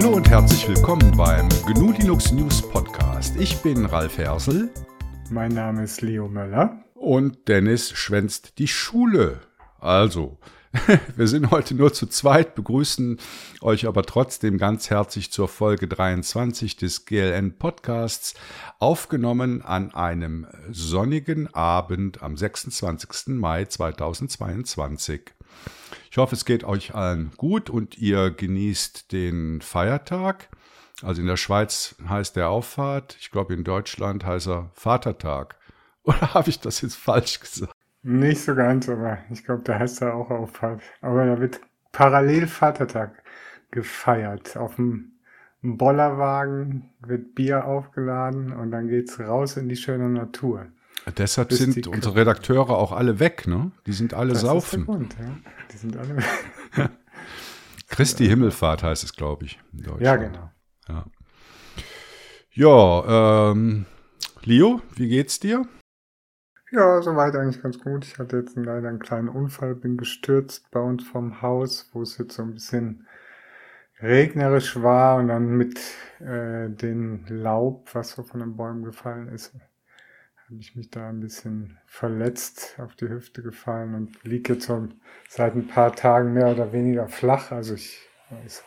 Hallo und herzlich willkommen beim GNU Linux News Podcast. Ich bin Ralf Hersel. Mein Name ist Leo Möller. Und Dennis schwänzt die Schule. Also, wir sind heute nur zu zweit, begrüßen euch aber trotzdem ganz herzlich zur Folge 23 des GLN Podcasts, aufgenommen an einem sonnigen Abend am 26. Mai 2022. Ich hoffe, es geht euch allen gut und ihr genießt den Feiertag. Also in der Schweiz heißt der Auffahrt, ich glaube in Deutschland heißt er Vatertag. Oder habe ich das jetzt falsch gesagt? Nicht so ganz, aber ich glaube, da heißt er auch Auffahrt. Aber da wird parallel Vatertag gefeiert. Auf dem Bollerwagen wird Bier aufgeladen und dann geht's raus in die schöne Natur. Deshalb Bis sind unsere Redakteure auch alle weg, ne? Die sind alle das saufen. Ist der Grund, ja. Die sind alle weg. Christi Himmelfahrt heißt es, glaube ich. Ja, genau. Ja, ja ähm, Leo, wie geht's dir? Ja, soweit eigentlich ganz gut. Ich hatte jetzt leider einen kleinen Unfall, bin gestürzt bei uns vom Haus, wo es jetzt so ein bisschen regnerisch war und dann mit äh, dem Laub, was so von den Bäumen gefallen ist, habe ich mich da ein bisschen verletzt, auf die Hüfte gefallen und liege jetzt so seit ein paar Tagen mehr oder weniger flach. Also ich, es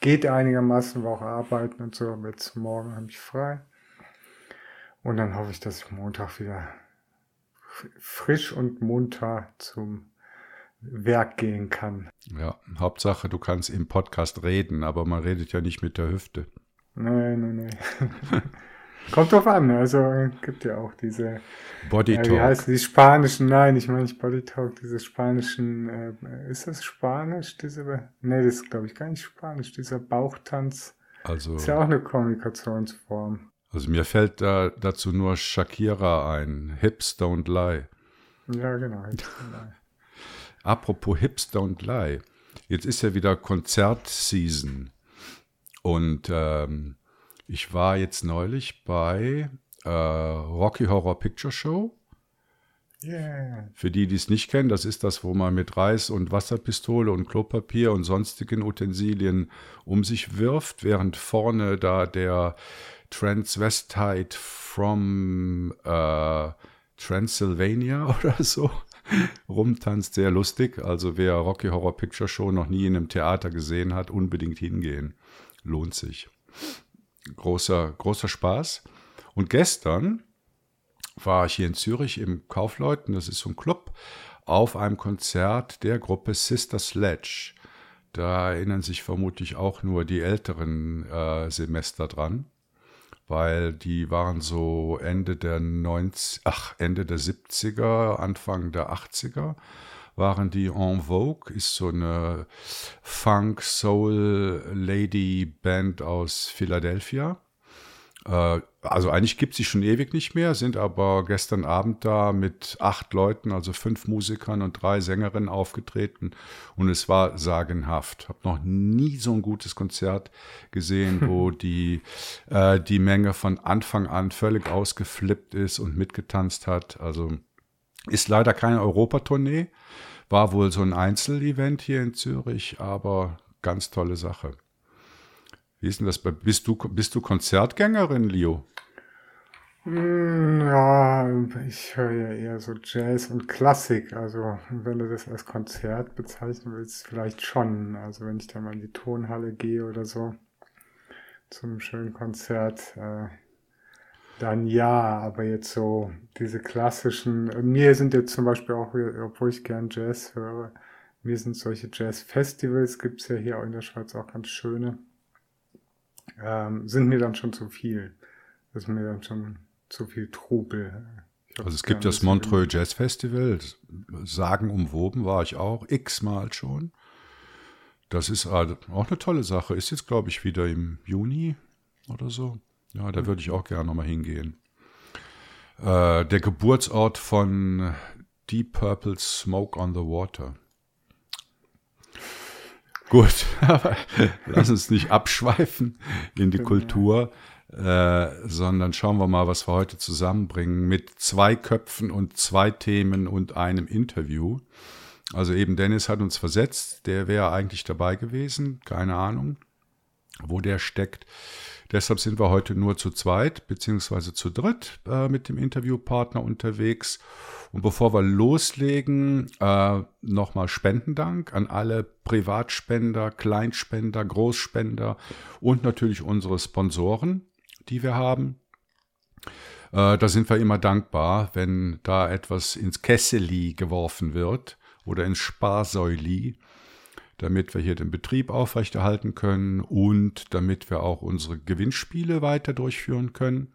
geht einigermaßen, war auch arbeiten und so, aber jetzt morgen habe ich frei. Und dann hoffe ich, dass ich Montag wieder frisch und munter zum Werk gehen kann. Ja, Hauptsache, du kannst im Podcast reden, aber man redet ja nicht mit der Hüfte. Nein, nein, nein. Kommt drauf an, also gibt ja auch diese Body Talk. Äh, wie heißt die spanischen, nein, ich meine nicht Body Talk, diese spanischen, äh, ist das Spanisch, diese, nee, das ist glaube ich gar nicht Spanisch, dieser Bauchtanz. Also. Ist ja auch eine Kommunikationsform. Also mir fällt da dazu nur Shakira ein. Hips don't lie. Ja, genau. Hips don't lie. Apropos Hips don't lie. Jetzt ist ja wieder Konzertseason. Und ähm, ich war jetzt neulich bei äh, Rocky Horror Picture Show. Yeah. Für die, die es nicht kennen, das ist das, wo man mit Reis und Wasserpistole und Klopapier und sonstigen Utensilien um sich wirft, während vorne da der Transvestite from äh, Transylvania oder so rumtanzt. Sehr lustig. Also wer Rocky Horror Picture Show noch nie in einem Theater gesehen hat, unbedingt hingehen. Lohnt sich. Großer, großer Spaß. Und gestern war ich hier in Zürich im Kaufleuten, das ist so ein Club, auf einem Konzert der Gruppe Sister Sledge. Da erinnern sich vermutlich auch nur die älteren äh, Semester dran weil die waren so Ende der 90, ach, Ende der 70er, Anfang der 80er waren die en vogue, ist so eine Funk Soul Lady Band aus Philadelphia. Äh, also eigentlich gibt sie schon ewig nicht mehr, sind aber gestern Abend da mit acht Leuten, also fünf Musikern und drei Sängerinnen aufgetreten und es war sagenhaft. Hab noch nie so ein gutes Konzert gesehen, wo die, äh, die Menge von Anfang an völlig ausgeflippt ist und mitgetanzt hat. Also ist leider keine Europatournee, war wohl so ein Einzelevent hier in Zürich, aber ganz tolle Sache. Wie ist denn das? Bist du, bist du Konzertgängerin, Leo? Hm, ja, ich höre ja eher so Jazz und Klassik. Also, wenn du das als Konzert bezeichnen willst, vielleicht schon. Also, wenn ich da mal in die Tonhalle gehe oder so, zum schönen Konzert, äh, dann ja, aber jetzt so diese klassischen, mir sind jetzt zum Beispiel auch, obwohl ich gern Jazz höre, mir sind solche Jazz-Festivals, gibt's ja hier auch in der Schweiz auch ganz schöne ähm, sind mir dann schon zu viel. Das ist mir dann schon zu viel Trubel. Also es gibt das Montreux Jazz Festival, sagenumwoben war ich auch, x-mal schon. Das ist auch eine tolle Sache. Ist jetzt, glaube ich, wieder im Juni oder so. Ja, da würde ich auch gerne nochmal hingehen. Äh, der Geburtsort von Deep Purple Smoke on the Water. Gut, aber lass uns nicht abschweifen in die Kultur, äh, sondern schauen wir mal, was wir heute zusammenbringen mit zwei Köpfen und zwei Themen und einem Interview. Also eben Dennis hat uns versetzt, der wäre eigentlich dabei gewesen, keine Ahnung. wo der steckt. Deshalb sind wir heute nur zu zweit beziehungsweise zu dritt äh, mit dem Interviewpartner unterwegs. Und bevor wir loslegen, äh, nochmal Spendendank an alle Privatspender, Kleinspender, Großspender und natürlich unsere Sponsoren, die wir haben. Äh, da sind wir immer dankbar, wenn da etwas ins Kesseli geworfen wird oder ins Sparsäuli damit wir hier den Betrieb aufrechterhalten können und damit wir auch unsere Gewinnspiele weiter durchführen können.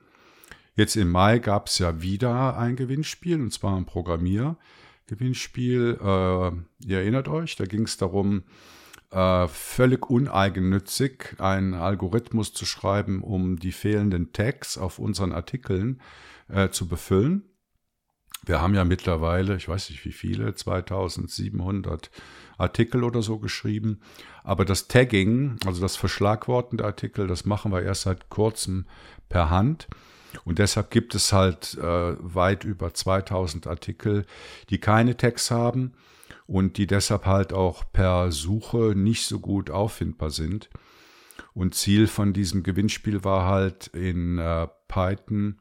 Jetzt im Mai gab es ja wieder ein Gewinnspiel, und zwar ein Programmiergewinnspiel. Äh, ihr erinnert euch, da ging es darum, äh, völlig uneigennützig einen Algorithmus zu schreiben, um die fehlenden Tags auf unseren Artikeln äh, zu befüllen. Wir haben ja mittlerweile, ich weiß nicht wie viele, 2700 Artikel oder so geschrieben. Aber das Tagging, also das Verschlagworten der Artikel, das machen wir erst seit kurzem per Hand. Und deshalb gibt es halt äh, weit über 2000 Artikel, die keine Tags haben und die deshalb halt auch per Suche nicht so gut auffindbar sind. Und Ziel von diesem Gewinnspiel war halt in äh, Python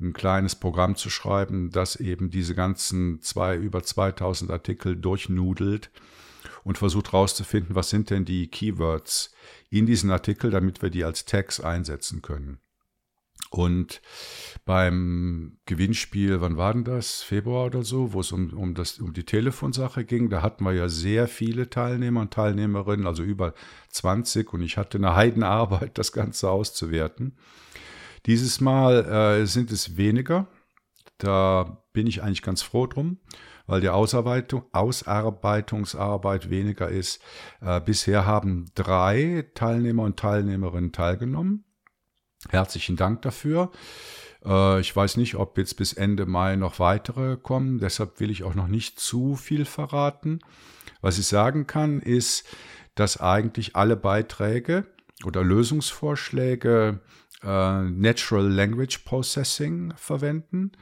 ein kleines Programm zu schreiben, das eben diese ganzen zwei, über 2000 Artikel durchnudelt und versucht herauszufinden, was sind denn die Keywords in diesen Artikel, damit wir die als Tags einsetzen können. Und beim Gewinnspiel, wann war denn das? Februar oder so, wo es um, um, das, um die Telefonsache ging, da hatten wir ja sehr viele Teilnehmer und Teilnehmerinnen, also über 20 und ich hatte eine Heidenarbeit, das Ganze auszuwerten. Dieses Mal äh, sind es weniger. Da bin ich eigentlich ganz froh drum weil die Ausarbeitung, Ausarbeitungsarbeit weniger ist. Äh, bisher haben drei Teilnehmer und Teilnehmerinnen teilgenommen. Herzlichen Dank dafür. Äh, ich weiß nicht, ob jetzt bis Ende Mai noch weitere kommen, deshalb will ich auch noch nicht zu viel verraten. Was ich sagen kann, ist, dass eigentlich alle Beiträge oder Lösungsvorschläge äh, Natural Language Processing verwenden.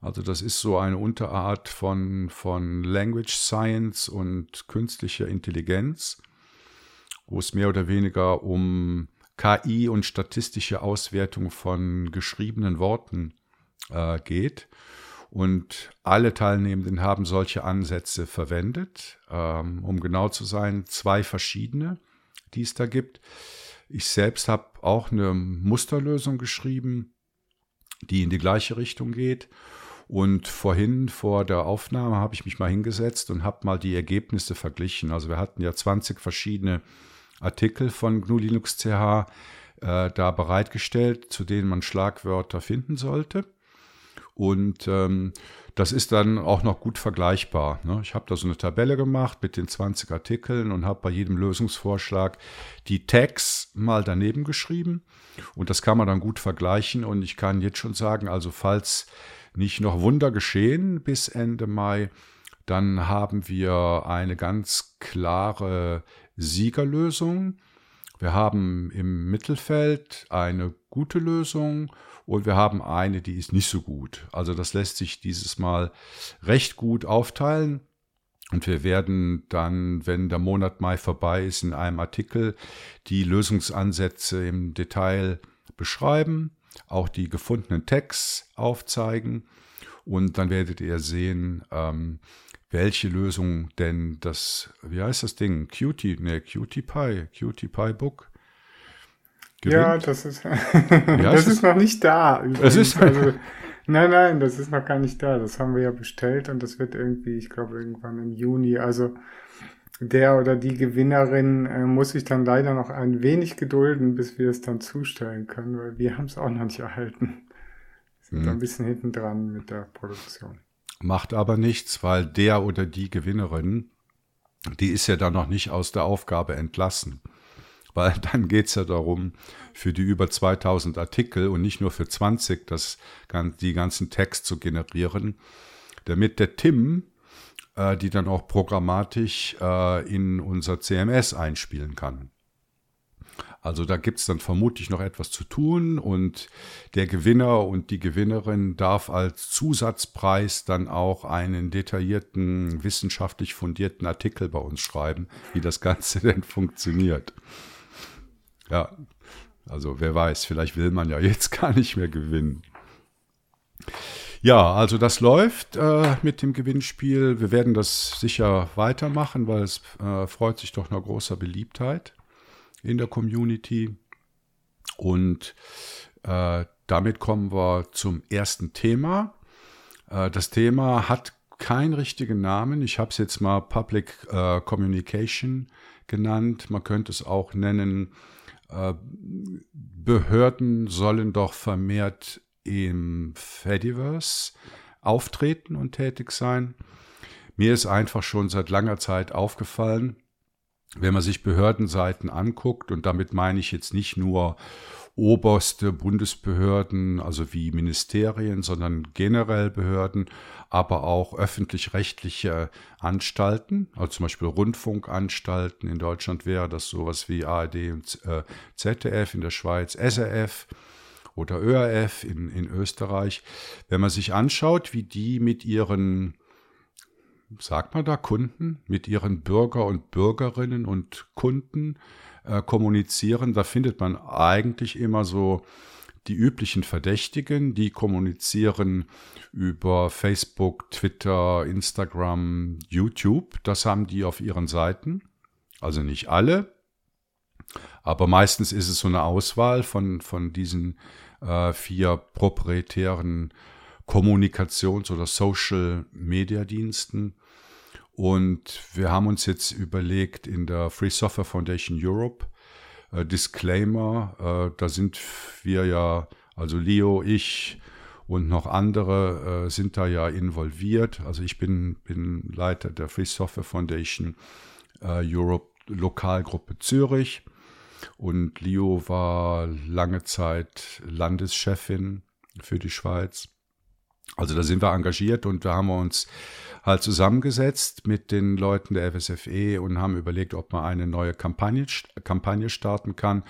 Also das ist so eine Unterart von, von Language Science und künstlicher Intelligenz, wo es mehr oder weniger um KI und statistische Auswertung von geschriebenen Worten äh, geht. Und alle Teilnehmenden haben solche Ansätze verwendet, ähm, um genau zu sein, zwei verschiedene, die es da gibt. Ich selbst habe auch eine Musterlösung geschrieben, die in die gleiche Richtung geht. Und vorhin vor der Aufnahme habe ich mich mal hingesetzt und habe mal die Ergebnisse verglichen. Also wir hatten ja 20 verschiedene Artikel von GNU Linux CH äh, da bereitgestellt, zu denen man Schlagwörter finden sollte. Und ähm, das ist dann auch noch gut vergleichbar. Ne? Ich habe da so eine Tabelle gemacht mit den 20 Artikeln und habe bei jedem Lösungsvorschlag die Tags mal daneben geschrieben. Und das kann man dann gut vergleichen. Und ich kann jetzt schon sagen, also falls nicht noch Wunder geschehen bis Ende Mai, dann haben wir eine ganz klare Siegerlösung. Wir haben im Mittelfeld eine gute Lösung und wir haben eine, die ist nicht so gut. Also das lässt sich dieses Mal recht gut aufteilen. Und wir werden dann, wenn der Monat Mai vorbei ist, in einem Artikel die Lösungsansätze im Detail beschreiben auch die gefundenen Tags aufzeigen und dann werdet ihr sehen, ähm, welche Lösung denn das, wie heißt das Ding? Cutie, ne, Cutie Pie, Cutie Pie Book. Gewinnt. Ja, das ist, das ist noch nicht da. Es ist, also, nein, nein, das ist noch gar nicht da. Das haben wir ja bestellt und das wird irgendwie, ich glaube, irgendwann im Juni. Also der oder die Gewinnerin äh, muss sich dann leider noch ein wenig gedulden, bis wir es dann zustellen können, weil wir haben es auch noch nicht erhalten. Wir sind hm. ein bisschen hinten dran mit der Produktion. Macht aber nichts, weil der oder die Gewinnerin, die ist ja dann noch nicht aus der Aufgabe entlassen. Weil dann geht es ja darum, für die über 2000 Artikel und nicht nur für 20 das, die ganzen Text zu generieren, damit der Tim äh, die dann auch programmatisch äh, in unser CMS einspielen kann. Also da gibt es dann vermutlich noch etwas zu tun und der Gewinner und die Gewinnerin darf als Zusatzpreis dann auch einen detaillierten, wissenschaftlich fundierten Artikel bei uns schreiben, wie das Ganze denn funktioniert. Ja, also wer weiß, vielleicht will man ja jetzt gar nicht mehr gewinnen. Ja, also das läuft äh, mit dem Gewinnspiel. Wir werden das sicher weitermachen, weil es äh, freut sich doch nach großer Beliebtheit in der Community. Und äh, damit kommen wir zum ersten Thema. Äh, das Thema hat keinen richtigen Namen. Ich habe es jetzt mal Public äh, Communication genannt. Man könnte es auch nennen, Behörden sollen doch vermehrt im Fediverse auftreten und tätig sein. Mir ist einfach schon seit langer Zeit aufgefallen, wenn man sich Behördenseiten anguckt, und damit meine ich jetzt nicht nur oberste Bundesbehörden, also wie Ministerien, sondern generell Behörden, aber auch öffentlich-rechtliche Anstalten, also zum Beispiel Rundfunkanstalten. In Deutschland wäre das sowas wie ARD und äh, ZDF, in der Schweiz SRF oder ÖRF in, in Österreich. Wenn man sich anschaut, wie die mit ihren sagt man da Kunden, mit ihren Bürger und Bürgerinnen und Kunden äh, kommunizieren, da findet man eigentlich immer so die üblichen Verdächtigen, die kommunizieren über Facebook, Twitter, Instagram, YouTube. Das haben die auf ihren Seiten. Also nicht alle, aber meistens ist es so eine Auswahl von, von diesen äh, vier proprietären Kommunikations- oder Social-Media-Diensten. Und wir haben uns jetzt überlegt, in der Free Software Foundation Europe, äh, Disclaimer, äh, da sind wir ja, also Leo, ich und noch andere äh, sind da ja involviert. Also ich bin, bin Leiter der Free Software Foundation äh, Europe Lokalgruppe Zürich und Leo war lange Zeit Landeschefin für die Schweiz. Also da sind wir engagiert und da haben wir uns halt zusammengesetzt mit den Leuten der FSFE und haben überlegt, ob man eine neue Kampagne, Kampagne starten kann,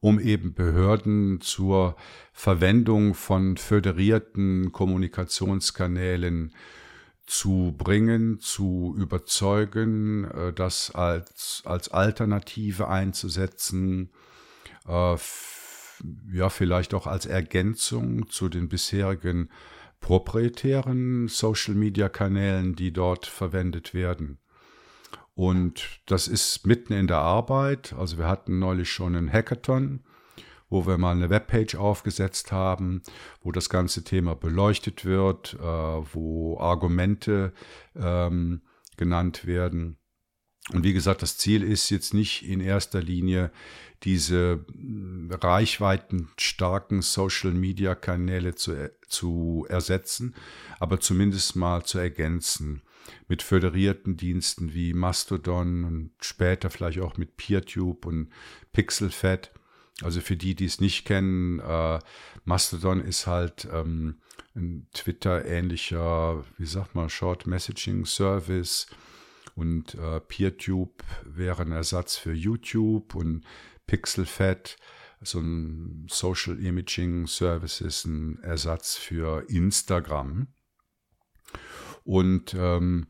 um eben Behörden zur Verwendung von föderierten Kommunikationskanälen zu bringen, zu überzeugen, äh, das als, als Alternative einzusetzen, äh, ja, vielleicht auch als Ergänzung zu den bisherigen proprietären Social-Media-Kanälen, die dort verwendet werden. Und das ist mitten in der Arbeit. Also wir hatten neulich schon einen Hackathon, wo wir mal eine Webpage aufgesetzt haben, wo das ganze Thema beleuchtet wird, äh, wo Argumente ähm, genannt werden. Und wie gesagt, das Ziel ist jetzt nicht in erster Linie diese reichweitenstarken Social-Media-Kanäle zu, äh, zu ersetzen, aber zumindest mal zu ergänzen mit föderierten Diensten wie Mastodon und später vielleicht auch mit PeerTube und PixelFed. Also für die, die es nicht kennen, äh, Mastodon ist halt ähm, ein Twitter-ähnlicher, wie sagt man, Short Messaging Service und äh, PeerTube wäre ein Ersatz für YouTube und PixelFed, so ein Social Imaging Service ist ein Ersatz für Instagram. Und ähm,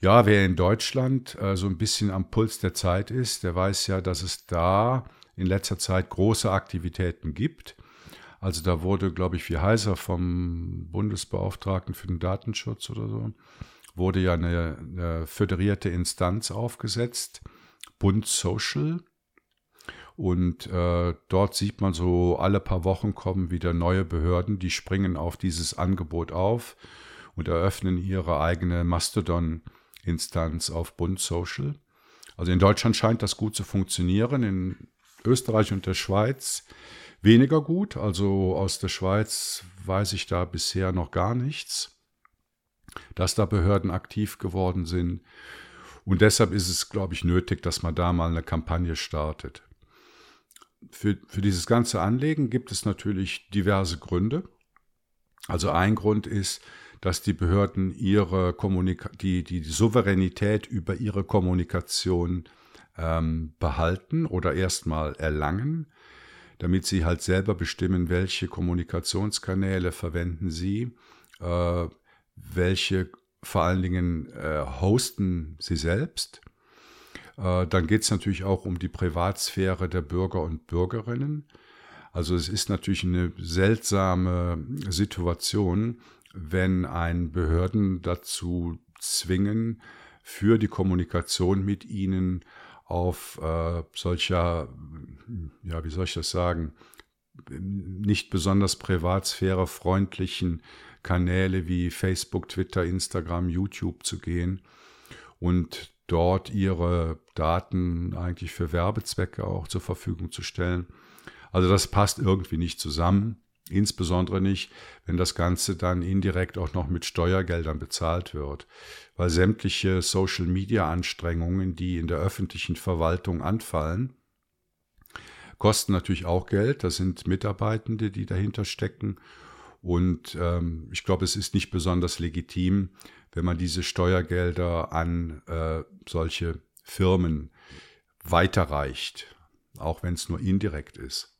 ja, wer in Deutschland äh, so ein bisschen am Puls der Zeit ist, der weiß ja, dass es da in letzter Zeit große Aktivitäten gibt. Also da wurde, glaube ich, wie heißer vom Bundesbeauftragten für den Datenschutz oder so, wurde ja eine, eine föderierte Instanz aufgesetzt, Bund Social. Und äh, dort sieht man so, alle paar Wochen kommen wieder neue Behörden, die springen auf dieses Angebot auf und eröffnen ihre eigene Mastodon-Instanz auf Bund Social. Also in Deutschland scheint das gut zu funktionieren, in Österreich und der Schweiz weniger gut. Also aus der Schweiz weiß ich da bisher noch gar nichts, dass da Behörden aktiv geworden sind. Und deshalb ist es, glaube ich, nötig, dass man da mal eine Kampagne startet. Für, für dieses ganze Anlegen gibt es natürlich diverse Gründe. Also ein Grund ist, dass die Behörden ihre Kommunika die, die Souveränität über ihre Kommunikation ähm, behalten oder erstmal erlangen, damit sie halt selber bestimmen, welche Kommunikationskanäle verwenden sie, äh, welche vor allen Dingen äh, hosten sie selbst Äh, dann geht es natürlich auch um die Privatsphäre der Bürger und Bürgerinnen. Also es ist natürlich eine seltsame Situation, wenn ein Behörden dazu zwingen, für die Kommunikation mit ihnen auf äh, solcher, ja, wie soll ich das sagen, nicht besonders privatsphärefreundlichen Kanäle wie Facebook, Twitter, Instagram, YouTube zu gehen und dort ihre Daten eigentlich für Werbezwecke auch zur Verfügung zu stellen. Also das passt irgendwie nicht zusammen, insbesondere nicht, wenn das Ganze dann indirekt auch noch mit Steuergeldern bezahlt wird, weil sämtliche Social-Media-Anstrengungen, die in der öffentlichen Verwaltung anfallen, kosten natürlich auch Geld. Das sind Mitarbeitende, die dahinter stecken. Und ähm, ich glaube, es ist nicht besonders legitim, wenn man diese Steuergelder an äh, solche Firmen weiterreicht, auch wenn es nur indirekt ist.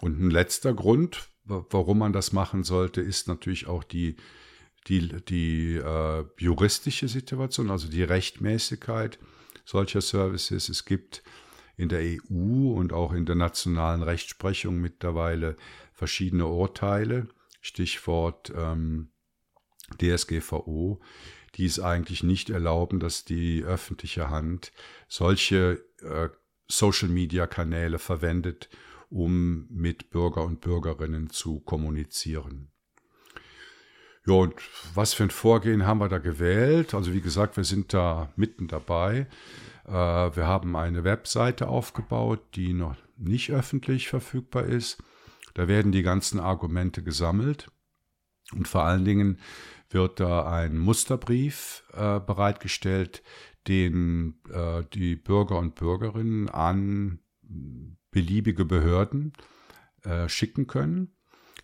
Und ein letzter Grund, warum man das machen sollte, ist natürlich auch die, die, die äh, juristische Situation, also die Rechtmäßigkeit solcher Services. Es gibt in der EU und auch in der nationalen Rechtsprechung mittlerweile verschiedene Urteile, Stichwort ähm, DSGVO, die es eigentlich nicht erlauben, dass die öffentliche Hand solche äh, Social-Media-Kanäle verwendet, um mit Bürger und Bürgerinnen zu kommunizieren. Ja, und was für ein Vorgehen haben wir da gewählt? Also wie gesagt, wir sind da mitten dabei. Äh, wir haben eine Webseite aufgebaut, die noch nicht öffentlich verfügbar ist. Da werden die ganzen Argumente gesammelt und vor allen Dingen wird da ein Musterbrief äh, bereitgestellt, den äh, die Bürger und Bürgerinnen an beliebige Behörden äh, schicken können,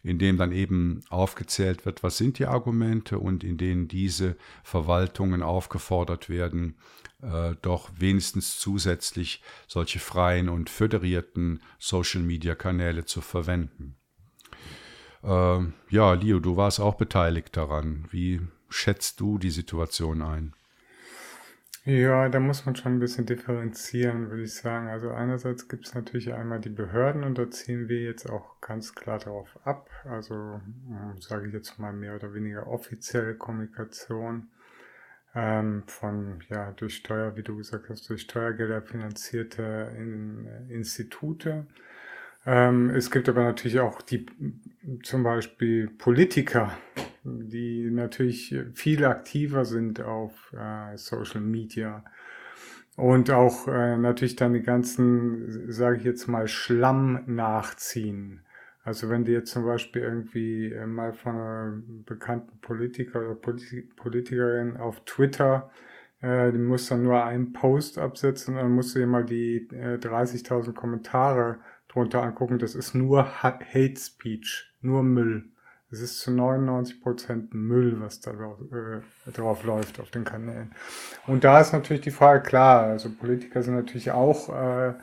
in dem dann eben aufgezählt wird, was sind die Argumente und in denen diese Verwaltungen aufgefordert werden, äh, doch wenigstens zusätzlich solche freien und föderierten Social-Media-Kanäle zu verwenden. Äh, ja, Leo, du warst auch beteiligt daran. Wie schätzt du die Situation ein? Ja, da muss man schon ein bisschen differenzieren, würde ich sagen. Also einerseits gibt es natürlich einmal die Behörden und da ziehen wir jetzt auch ganz klar darauf ab. Also hm, sage ich jetzt mal mehr oder weniger offizielle Kommunikation ähm, von, ja, durch Steuer, wie du gesagt hast, durch Steuergelder finanzierte in, äh, Institute. Ähm, es gibt aber natürlich auch die, zum Beispiel Politiker, die natürlich viel aktiver sind auf äh, Social Media und auch äh, natürlich dann die ganzen, sage ich jetzt mal, Schlamm nachziehen. Also wenn du jetzt zum Beispiel irgendwie äh, mal von einem bekannten Politiker oder Polit Politikerin auf Twitter, äh, die muss dann nur einen Post absetzen und dann musst du dir mal die äh, 30.000 Kommentare drunter angucken. Das ist nur Hate Speech, nur Müll. Es ist zu 99 Prozent Müll, was da äh, drauf läuft auf den Kanälen. Und da ist natürlich die Frage klar, also Politiker sind natürlich auch, äh,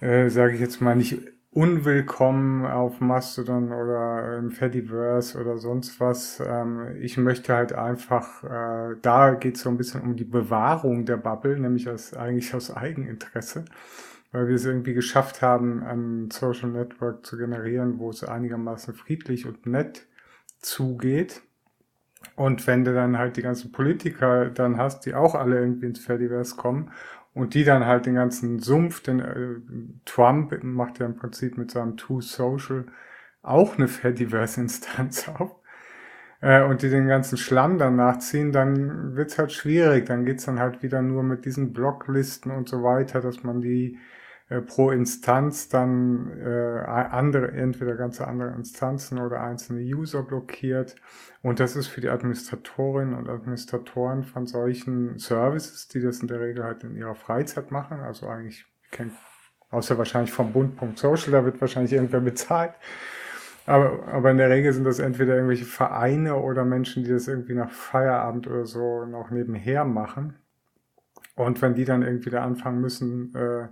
äh, sage ich jetzt mal, nicht unwillkommen auf Mastodon oder im Fediverse oder sonst was. Ähm, ich möchte halt einfach, äh, da geht es so ein bisschen um die Bewahrung der Bubble, nämlich aus, eigentlich aus Eigeninteresse weil wir es irgendwie geschafft haben, ein Social Network zu generieren, wo es einigermaßen friedlich und nett zugeht. Und wenn du dann halt die ganzen Politiker dann hast, die auch alle irgendwie ins Fediverse kommen und die dann halt den ganzen Sumpf, den äh, Trump macht ja im Prinzip mit seinem Too Social auch eine Fediverse-Instanz auf, äh, und die den ganzen Schlamm dann nachziehen, dann wird's halt schwierig. Dann geht's dann halt wieder nur mit diesen Blocklisten und so weiter, dass man die pro Instanz dann äh, andere, entweder ganze andere Instanzen oder einzelne User blockiert. Und das ist für die Administratorinnen und Administratoren von solchen Services, die das in der Regel halt in ihrer Freizeit machen, also eigentlich kennt, außer wahrscheinlich vom Bund.social, da wird wahrscheinlich irgendwer bezahlt. Aber, aber in der Regel sind das entweder irgendwelche Vereine oder Menschen, die das irgendwie nach Feierabend oder so noch nebenher machen. Und wenn die dann irgendwie da anfangen müssen, äh,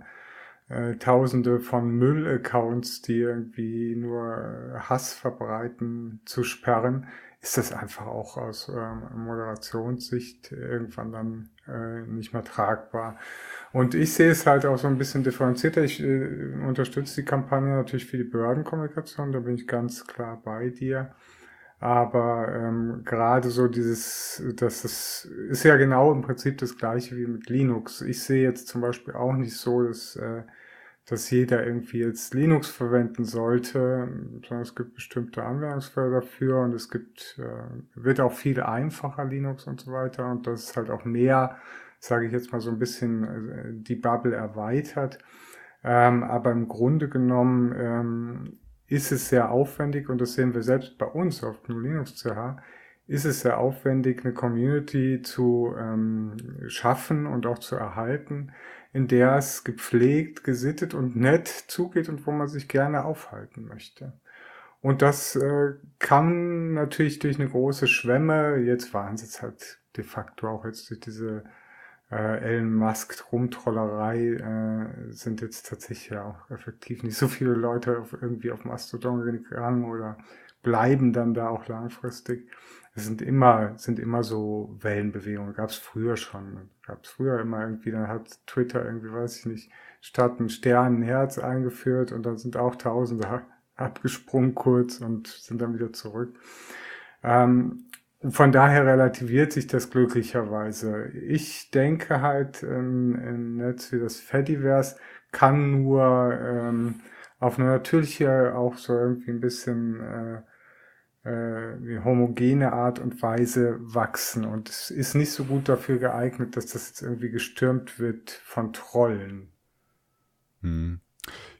äh, Tausende von Müll-Accounts, die irgendwie nur Hass verbreiten, zu sperren, ist das einfach auch aus ähm, Moderationssicht irgendwann dann äh, nicht mehr tragbar. Und ich sehe es halt auch so ein bisschen differenzierter. Ich äh, unterstütze die Kampagne natürlich für die Behördenkommunikation, da bin ich ganz klar bei dir. Aber ähm, gerade so dieses, das ist, ist ja genau im Prinzip das gleiche wie mit Linux. Ich sehe jetzt zum Beispiel auch nicht so, dass äh, dass jeder irgendwie jetzt Linux verwenden sollte, sondern es gibt bestimmte Anwendungsfälle dafür und es gibt, äh, wird auch viel einfacher Linux und so weiter. Und das ist halt auch mehr, sage ich jetzt mal so ein bisschen, äh, die Bubble erweitert. Ähm, aber im Grunde genommen ähm, ist es sehr aufwendig und das sehen wir selbst bei uns auf dem Linux CH, ist es sehr aufwendig, eine Community zu ähm, schaffen und auch zu erhalten, in der es gepflegt, gesittet und nett zugeht und wo man sich gerne aufhalten möchte. Und das äh, kann natürlich durch eine große Schwemme, jetzt waren es jetzt halt de facto auch jetzt durch diese äh, Elon Musk Rumtrollerei, äh, sind jetzt tatsächlich auch effektiv nicht so viele Leute auf, irgendwie auf Mastodon gegangen oder bleiben dann da auch langfristig. Es sind immer, sind immer so Wellenbewegungen. Gab es früher schon. Gab es früher immer irgendwie, dann hat Twitter irgendwie, weiß ich nicht, statt ein Stern ein Herz eingeführt und dann sind auch Tausende abgesprungen kurz und sind dann wieder zurück. Ähm, von daher relativiert sich das glücklicherweise. Ich denke halt, ein, Netz wie das Fediverse kann nur ähm, auf eine natürliche, auch so irgendwie ein bisschen äh, äh, homogene Art und Weise wachsen. Und es ist nicht so gut dafür geeignet, dass das jetzt irgendwie gestürmt wird von Trollen. Hm.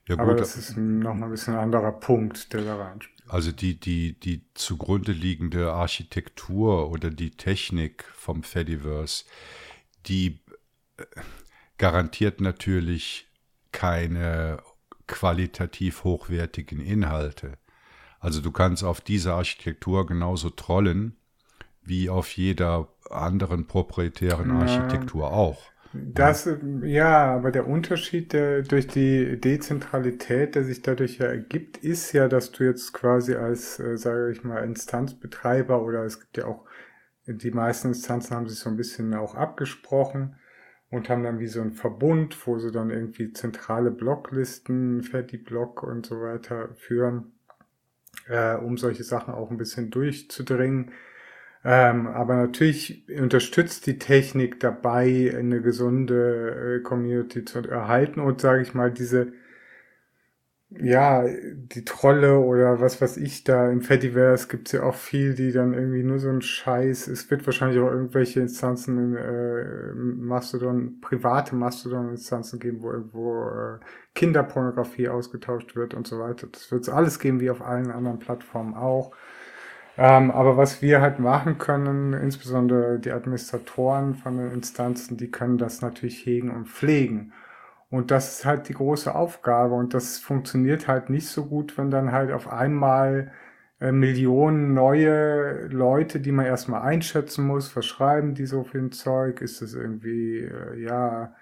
Ja, gut. Aber das ist nochmal ein bisschen ein anderer Punkt, der da reinspielt. Also die, die, die zugrunde liegende Architektur oder die Technik vom Fediverse, die äh, garantiert natürlich keine qualitativ hochwertigen Inhalte. Also du kannst auf diese Architektur genauso trollen wie auf jeder anderen proprietären Architektur auch. Das, ja, aber der Unterschied der, durch die Dezentralität, der sich dadurch ja ergibt, ist ja, dass du jetzt quasi als, äh, sage ich mal, Instanzbetreiber oder es gibt ja auch, die meisten Instanzen haben sich so ein bisschen auch abgesprochen und haben dann wie so ein Verbund, wo sie dann irgendwie zentrale Blocklisten, Ferdi-Block und so weiter führen äh, um solche Sachen auch ein bisschen durchzudringen. Ähm, aber natürlich unterstützt die Technik dabei, eine gesunde äh, Community zu erhalten und sage ich mal, diese ja, die Trolle oder was weiß ich da im Fediverse gibt's ja auch viel, die dann irgendwie nur so ein Scheiß. Es wird wahrscheinlich auch irgendwelche Instanzen in äh, Mastodon, private Mastodon-Instanzen geben, wo irgendwo äh, Kinderpornografie ausgetauscht wird und so weiter. Das wird es alles geben, wie auf allen anderen Plattformen auch. Ähm, aber was wir halt machen können, insbesondere die Administratoren von den Instanzen, die können das natürlich hegen und pflegen. Und das ist halt die große Aufgabe. Und das funktioniert halt nicht so gut, wenn dann halt auf einmal äh, Millionen neue Leute, die man erstmal einschätzen muss, verschreiben die so viel Zeug? Ist es irgendwie, äh, ja,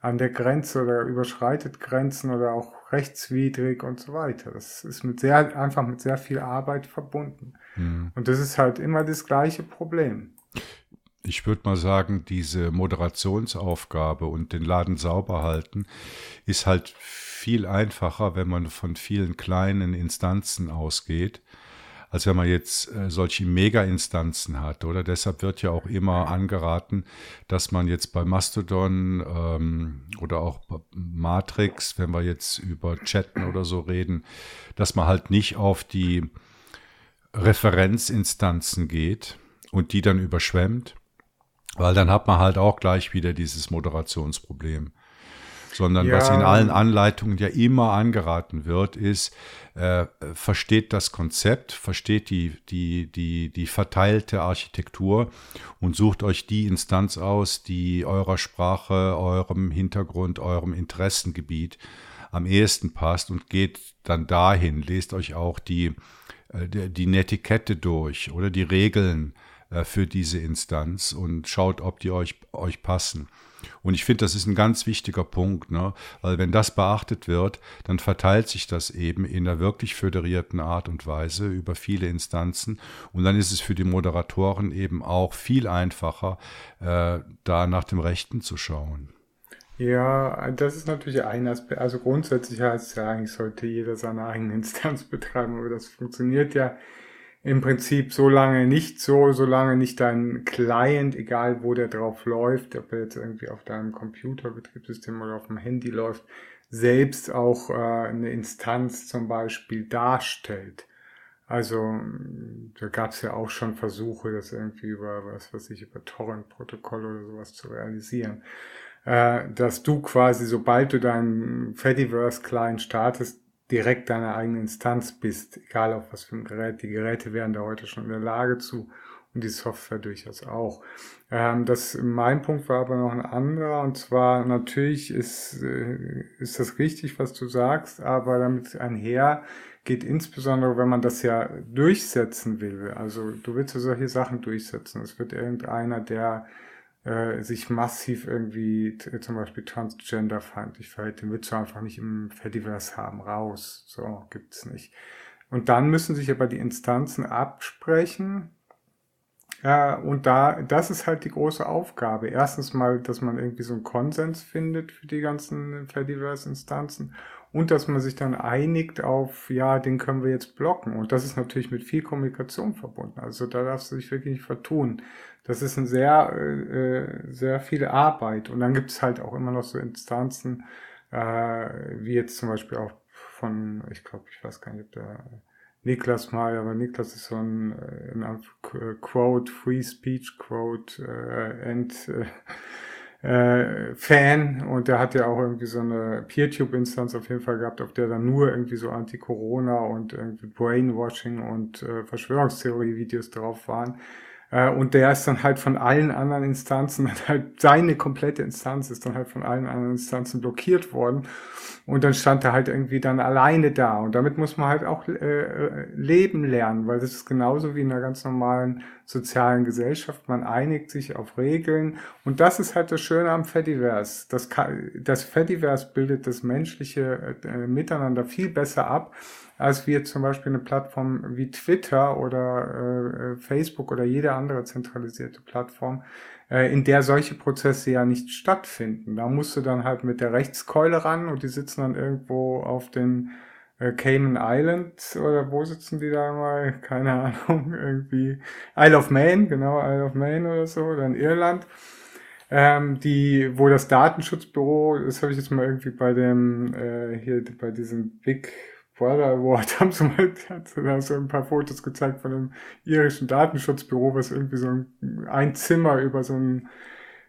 an der Grenze oder überschreitet Grenzen oder auch rechtswidrig und so weiter. Das ist mit sehr, einfach mit sehr viel Arbeit verbunden. Mhm. Und das ist halt immer das gleiche Problem ich würde mal sagen, diese Moderationsaufgabe und den Laden sauber halten ist halt viel einfacher, wenn man von vielen kleinen Instanzen ausgeht, als wenn man jetzt äh, solche Mega-Instanzen hat, oder? Deshalb wird ja auch immer angeraten, dass man jetzt bei Mastodon ähm, oder auch Matrix, wenn wir jetzt über Chatten oder so reden, dass man halt nicht auf die Referenzinstanzen geht und die dann überschwemmt, weil dann hat man halt auch gleich wieder dieses Moderationsproblem. Sondern ja. was in allen Anleitungen ja immer angeraten wird, ist, äh, versteht das Konzept, versteht die, die, die, die verteilte Architektur und sucht euch die Instanz aus, die eurer Sprache, eurem Hintergrund, eurem Interessengebiet am ehesten passt und geht dann dahin, lest euch auch die, äh, die, die Netiquette durch oder die Regeln für diese Instanz und schaut, ob die euch, euch passen. Und ich finde, das ist ein ganz wichtiger Punkt, ne? weil wenn das beachtet wird, dann verteilt sich das eben in einer wirklich föderierten Art und Weise über viele Instanzen. Und dann ist es für die Moderatoren eben auch viel einfacher, äh, da nach dem Rechten zu schauen. Ja, das ist natürlich ein Aspekt. Also grundsätzlich heißt es ja eigentlich, sollte jeder seine eigene Instanz betreiben, aber das funktioniert ja im Prinzip so lange nicht so, solange nicht dein Client, egal wo der drauf läuft, ob er jetzt irgendwie auf deinem Computerbetriebssystem oder auf dem Handy läuft, selbst auch äh, eine Instanz zum Beispiel darstellt. Also da gab es ja auch schon Versuche, das irgendwie über was weiß ich, über Torrent-Protokoll oder sowas zu realisieren. Äh, dass du quasi, sobald du deinen Fediverse-Client startest, direkt deine eigene Instanz bist, egal auf was für ein Gerät. Die Geräte wären da heute schon in der Lage zu und die Software durchaus auch. Ähm, das, mein Punkt war aber noch ein anderer und zwar natürlich ist, äh, ist das richtig, was du sagst, aber damit einher geht insbesondere, wenn man das ja durchsetzen will. Also du willst ja solche Sachen durchsetzen. Es wird irgendeiner, der äh, sich massiv irgendwie zum Beispiel transgenderfeindlich verhält, den willst du einfach nicht im Fediverse haben, raus. So, gibt's nicht. Und dann müssen sich aber die Instanzen absprechen. Ja, und da, das ist halt die große Aufgabe. Erstens mal, dass man irgendwie so einen Konsens findet für die ganzen Fediverse-Instanzen und dass man sich dann einigt auf, ja, den können wir jetzt blocken. Und das ist natürlich mit viel Kommunikation verbunden. Also da darfst du dich wirklich nicht vertun. Das ist ein sehr, äh, sehr viel Arbeit. Und dann gibt es halt auch immer noch so Instanzen, äh, wie jetzt zum Beispiel auch von, ich glaube, ich weiß gar nicht, ob der Niklas mal, aber Niklas ist so ein, äh, ein Quote, Free Speech Quote, äh, and, äh, äh, Fan und der hat ja auch irgendwie so eine PeerTube-Instanz auf jeden Fall gehabt, auf der dann nur irgendwie so Anti-Corona und irgendwie Brainwashing und äh, Verschwörungstheorie-Videos drauf waren. Äh, und der ist dann halt von allen anderen Instanzen, halt seine komplette Instanz ist dann halt von allen anderen Instanzen blockiert worden. Und dann stand er halt irgendwie dann alleine da. Und damit muss man halt auch äh, leben lernen, weil das ist genauso wie in einer ganz normalen sozialen Gesellschaft. Man einigt sich auf Regeln. Und das ist halt das Schöne am Fediverse. Das, das Fediverse bildet das menschliche äh, Miteinander viel besser ab als wir zum Beispiel eine Plattform wie Twitter oder äh, Facebook oder jede andere zentralisierte Plattform, äh, in der solche Prozesse ja nicht stattfinden. Da musst du dann halt mit der Rechtskeule ran und die sitzen dann irgendwo auf den äh, Cayman Islands oder wo sitzen die da mal? Keine Ahnung, irgendwie Isle of Man, genau, Isle of Man oder so, oder in Irland. Ähm, die, wo das Datenschutzbüro, das habe ich jetzt mal irgendwie bei dem, äh, hier bei diesem Big Brother Award haben sie mal hat sie so ein paar Fotos gezeigt von einem irischen Datenschutzbüro, was irgendwie so ein, ein Zimmer über so ein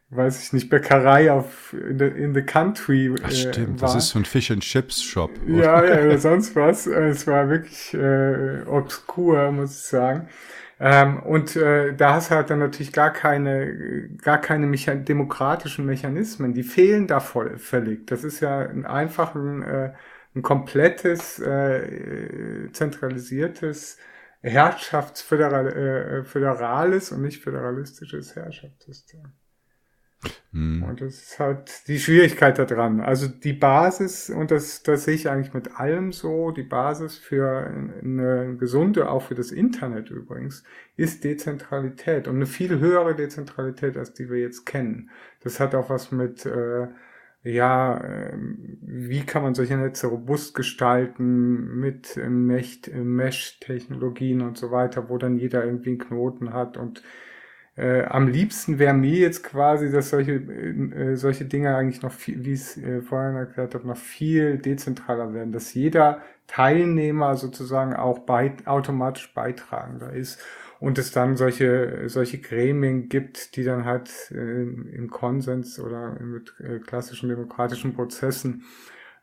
weiß ich nicht, Bäckerei auf in the, in the country. Ach, stimmt, äh, das ist so ein Fish and Chips Shop. Ja, ja, oder sonst was. Es war wirklich äh, obskur, muss ich sagen. Ähm, und äh, da hast du halt dann natürlich gar keine, gar keine Mecha demokratischen Mechanismen. Die fehlen da voll, völlig. Das ist ja ein einfachen äh, ein komplettes, äh, zentralisiertes, herrschaftsföderales äh, und nicht föderalistisches Herrschaftssystem. Mhm. Und das ist halt die Schwierigkeit daran. Also die Basis, und das, das sehe ich eigentlich mit allem so, die Basis für eine gesunde, auch für das Internet übrigens, ist Dezentralität und eine viel höhere Dezentralität, als die wir jetzt kennen. Das hat auch was mit äh, ja, ähm, wie kann man solche Netze robust gestalten mit Mesh-Technologien und so weiter, wo dann jeder irgendwie einen Knoten hat? Und äh, am liebsten wäre mir jetzt quasi, dass solche, äh, solche Dinge eigentlich noch viel, wie ich es äh, vorhin erklärt habe, noch viel dezentraler werden, dass jeder Teilnehmer sozusagen auch bei, automatisch beitragender ist und es dann solche, solche Gremien gibt, die dann halt äh, im Konsens oder mit äh, klassischen demokratischen Prozessen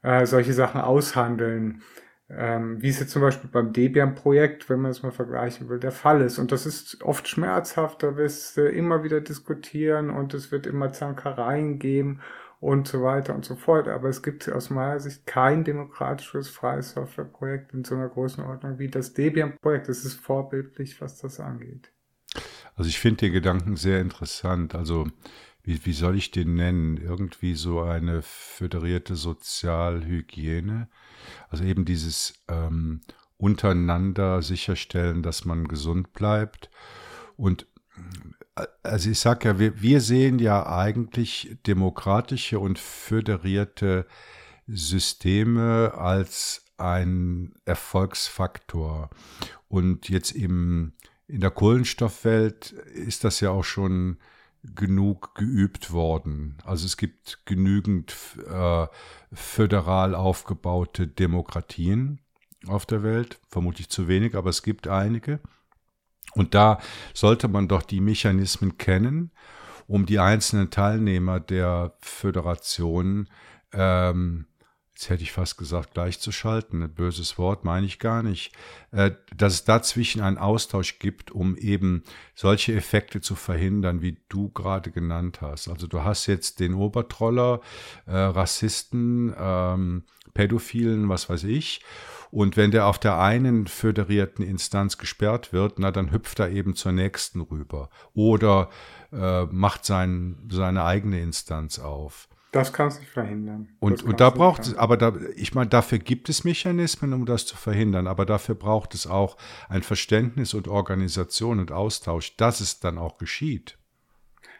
äh, solche Sachen aushandeln. Ähm, wie es jetzt zum Beispiel beim Debian-Projekt, wenn man es mal vergleichen will, der Fall ist. Und das ist oft schmerzhaft, da wirst du immer wieder diskutieren und es wird immer Zankereien geben und so weiter und so fort. Aber es gibt aus meiner Sicht kein demokratisches freies Softwareprojekt in so einer großen Ordnung wie das Debian-Projekt. Es ist vorbildlich, was das angeht. Also ich finde den Gedanken sehr interessant. Also wie, wie soll ich den nennen? Irgendwie so eine föderierte Sozialhygiene. Also eben dieses ähm, untereinander sicherstellen, dass man gesund bleibt. Und also ich sage ja, wir, wir sehen ja eigentlich demokratische und föderierte Systeme als ein Erfolgsfaktor. Und jetzt im, in der Kohlenstoffwelt ist das ja auch schon genug geübt worden. Also es gibt genügend äh, föderal aufgebaute Demokratien auf der Welt, vermutlich zu wenig, aber es gibt einige. Und da sollte man doch die Mechanismen kennen, um die einzelnen Teilnehmer der Föderation ähm, jetzt hätte ich fast gesagt, gleichzuschalten, ein böses Wort meine ich gar nicht, äh, dass es dazwischen einen Austausch gibt, um eben solche Effekte zu verhindern, wie du gerade genannt hast. Also du hast jetzt den Obertroller, äh, Rassisten, ähm, Pädophilen, was weiß ich. Und wenn der auf der einen föderierten Instanz gesperrt wird, na dann hüpft er eben zur nächsten rüber oder äh, macht sein, seine eigene Instanz auf. Das kannst du nicht verhindern. Und, und da braucht es, aber da, ich meine, dafür gibt es Mechanismen, um das zu verhindern, aber dafür braucht es auch ein Verständnis und Organisation und Austausch, dass es dann auch geschieht.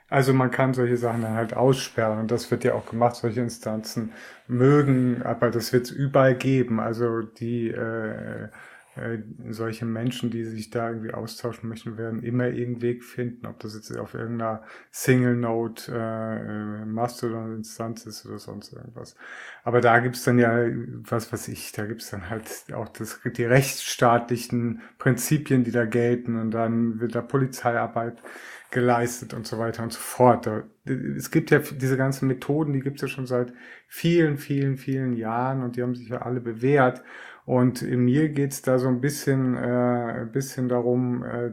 Also man kann solche Sachen dann halt aussperren und das wird ja auch gemacht, solche Instanzen mögen, aber das wird es überall geben. Also die äh, äh, solche Menschen, die sich da irgendwie austauschen möchten, werden immer irgendeinen Weg finden, ob das jetzt auf irgendeiner Single-Note äh, äh, Mastodon-Instanz ist oder sonst irgendwas. Aber da gibt's dann ja, was weiß ich, da gibt's dann halt auch das, die rechtsstaatlichen Prinzipien, die da gelten und dann wird da Polizeiarbeit geleistet und so weiter und so fort. Es gibt ja diese ganzen Methoden, die gibt's ja schon seit vielen, vielen, vielen Jahren und die haben sich ja alle bewährt. Und mir geht's da so ein bisschen, äh, bisschen darum, äh,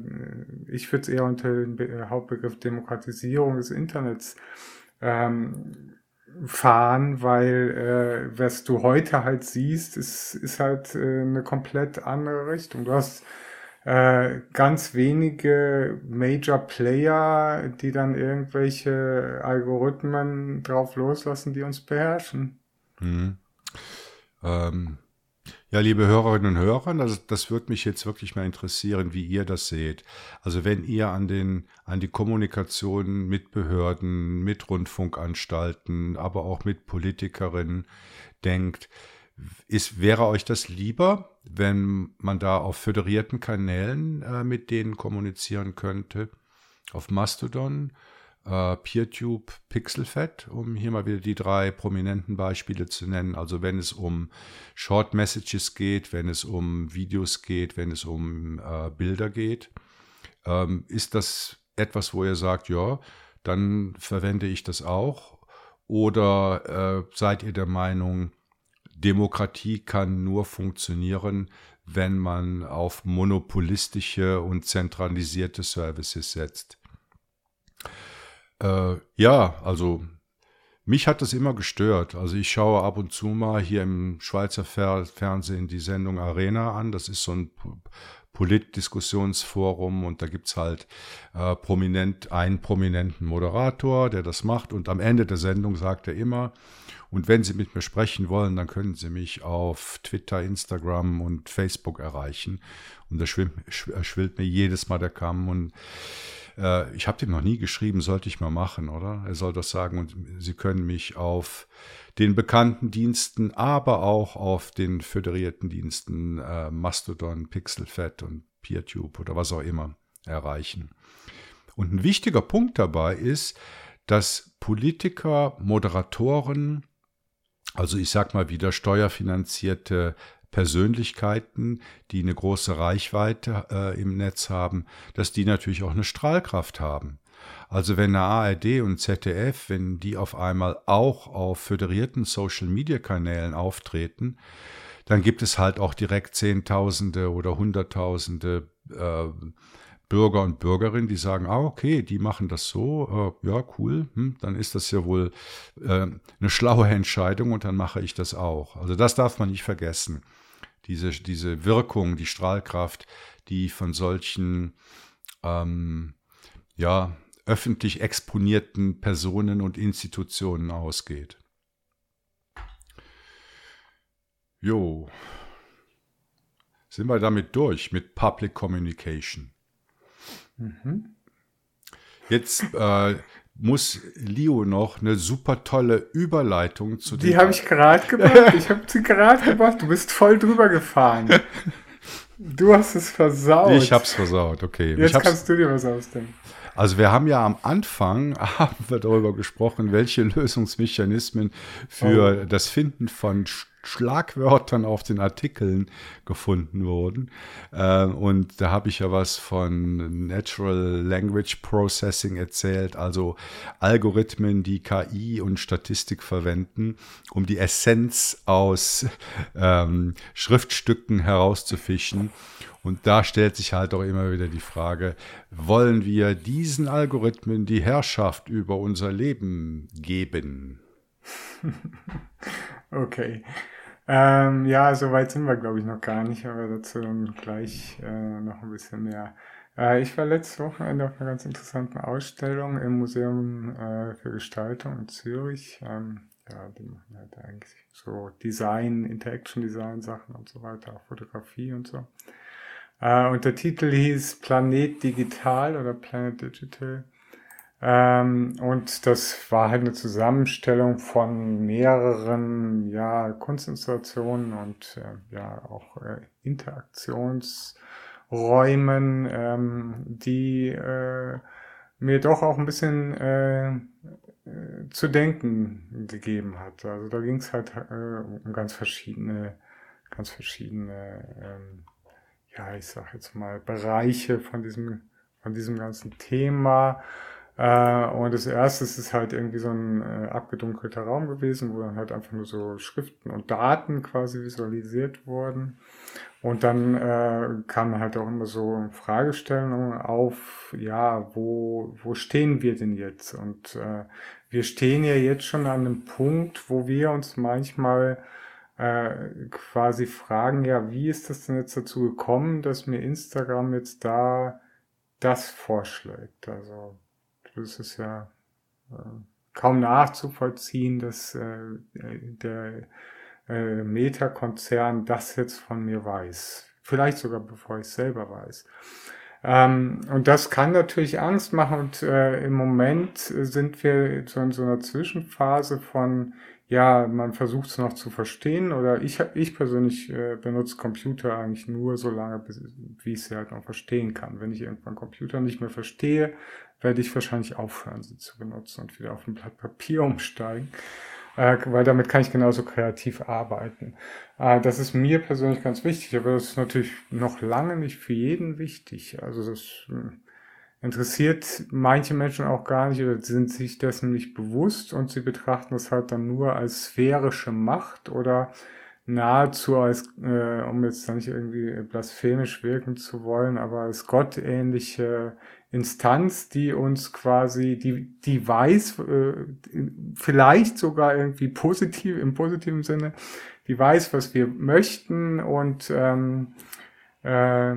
ich würde es eher unter den Be äh, Hauptbegriff Demokratisierung des Internets ähm, fahren, weil äh, was du heute halt siehst, ist, ist halt äh, eine komplett andere Richtung. Du hast äh, ganz wenige Major Player, die dann irgendwelche Algorithmen drauf loslassen, die uns beherrschen. Mhm. Ähm, ja, liebe Hörerinnen und Hörer, das, das würde mich jetzt wirklich mal interessieren, wie ihr das seht. Also wenn ihr an den, an die Kommunikation mit Behörden, mit Rundfunkanstalten, aber auch mit Politikerinnen denkt, ist, wäre euch das lieber, wenn man da auf föderierten Kanälen äh, mit denen kommunizieren könnte? Auf Mastodon, äh, PeerTube Pixelfed, um hier mal wieder die drei prominenten Beispiele zu nennen. Also wenn es um Short Messages geht, wenn es um Videos geht, wenn es um äh, Bilder geht, ähm, ist das etwas, wo ihr sagt, ja, dann verwende ich das auch? Oder äh, seid ihr der Meinung, Demokratie kann nur funktionieren, wenn man auf monopolistische und zentralisierte Services setzt? Äh, ja, also mich hat das immer gestört. Also ich schaue ab und zu mal hier im Schweizer Fer Fernsehen die Sendung Arena an. Das ist so ein Politdiskussionsforum und da gibt's halt äh, prominent einen prominenten Moderator, der das macht und am Ende der Sendung sagt er immer, und wenn Sie mit mir sprechen wollen, dann können Sie mich auf Twitter, Instagram und Facebook erreichen. Und da schwimmt, schwillt mir jedes Mal der Kamm und äh, ich habe dem noch nie geschrieben, sollte ich mal machen, oder? Er soll das sagen und Sie können mich auf den bekannten Diensten, aber auch auf den föderierten Diensten äh, Mastodon, Pixelfed und PeerTube oder was auch immer erreichen. Und ein wichtiger Punkt dabei ist, dass Politiker, Moderatoren, also ich sag mal wieder steuerfinanzierte Persönlichkeiten, die eine große Reichweite äh, im Netz haben, dass die natürlich auch eine Strahlkraft haben. Also wenn eine ARD und ZDF, wenn die auf einmal auch auf föderierten Social-Media-Kanälen auftreten, dann gibt es halt auch direkt Zehntausende oder Hunderttausende äh, Bürger und Bürgerinnen, die sagen, ah, okay, die machen das so, äh, ja, cool, hm, dann ist das ja wohl äh, eine schlaue Entscheidung und dann mache ich das auch. Also das darf man nicht vergessen diese, diese Wirkung, die Strahlkraft, die von solchen ähm, ja, öffentlich exponierten Personen und Institutionen ausgeht. Jo, sind wir damit durch mit Public Communication. Mhm. Jetzt äh, muss Leo noch eine super tolle Überleitung zu Die habe ich gerade gemacht. Ich habe sie gerade gemacht. Du bist voll drüber gefahren. Du hast es versaut. Ich habe es versaut, okay. Jetzt kannst du dir was ausdenken. Also wir haben ja am Anfang haben wir darüber gesprochen, welche Lösungsmechanismen für oh. das Finden von Schlagwörtern auf den Artikeln gefunden wurden. Äh, und da habe ich ja was von Natural Language Processing erzählt, also Algorithmen, die KI und Statistik verwenden, um die Essenz aus ähm, Schriftstücken herauszufischen. Und da stellt sich halt auch immer wieder die Frage, wollen wir diesen Algorithmen die Herrschaft über unser Leben geben? okay. Ähm, ja, so weit sind wir, glaube ich, noch gar nicht, aber dazu gleich äh, noch ein bisschen mehr. Äh, ich war letztes Wochenende auf einer ganz interessanten Ausstellung im Museum äh, für Gestaltung in Zürich. Ähm, ja, die machen halt eigentlich so Design, Interaction Design Sachen und so weiter, auch Fotografie und so. Äh, und der Titel hieß Planet Digital oder Planet Digital. Ähm, und das war halt eine Zusammenstellung von mehreren ja, Kunstinstallationen und äh, ja auch äh, Interaktionsräumen, ähm, die äh, mir doch auch ein bisschen äh, äh zu denken gegeben hat. Also da ging es halt äh, um ganz verschiedene, ganz verschiedene, ähm, ja, ich sag jetzt mal Bereiche von diesem, von diesem ganzen Thema. Äh, und das erste ist halt irgendwie so ein äh, abgedunkelter Raum gewesen, wo dann halt einfach nur so Schriften und Daten quasi visualisiert wurden. Und dann äh, kamen halt auch immer so Fragestellungen auf, ja, wo, wo stehen wir denn jetzt? Und äh, wir stehen ja jetzt schon an einem Punkt, wo wir uns manchmal äh, quasi fragen, ja, wie ist das denn jetzt dazu gekommen, dass mir Instagram jetzt da das vorschlägt? Also das ist ja äh, kaum nachzuvollziehen, dass äh, der äh, Meta-Konzern das jetzt von mir weiß. Vielleicht sogar bevor ich selber weiß. Ähm, und das kann natürlich Angst machen und äh, im Moment sind wir so in so einer Zwischenphase von ja, man versucht es noch zu verstehen oder ich, ich persönlich äh, benutze Computer eigentlich nur so lange, bis, wie ich sie halt noch verstehen kann. Wenn ich irgendwann Computer nicht mehr verstehe, werde ich wahrscheinlich aufhören, sie zu benutzen und wieder auf ein Blatt Papier umsteigen, äh, weil damit kann ich genauso kreativ arbeiten. Äh, das ist mir persönlich ganz wichtig, aber das ist natürlich noch lange nicht für jeden wichtig. Also das äh, interessiert manche Menschen auch gar nicht oder sind sich dessen nicht bewusst und sie betrachten es halt dann nur als sphärische Macht oder nahezu als, äh, um jetzt da nicht irgendwie blasphemisch wirken zu wollen, aber als gottähnliche Instanz, die uns quasi, die, die weiß, äh, vielleicht sogar irgendwie positiv, im positiven Sinne, die weiß, was wir möchten und ähm, äh,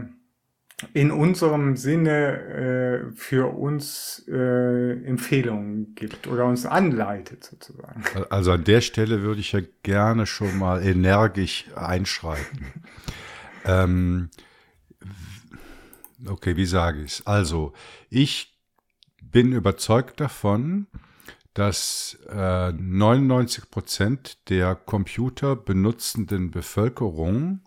in unserem Sinne äh, für uns äh, Empfehlungen gibt oder uns anleitet sozusagen. Also an der Stelle würde ich ja gerne schon mal energisch einschreiten. ähm, okay, wie sage ich es? Also ich bin überzeugt davon, dass äh, 99 Prozent der Computer benutzenden Bevölkerung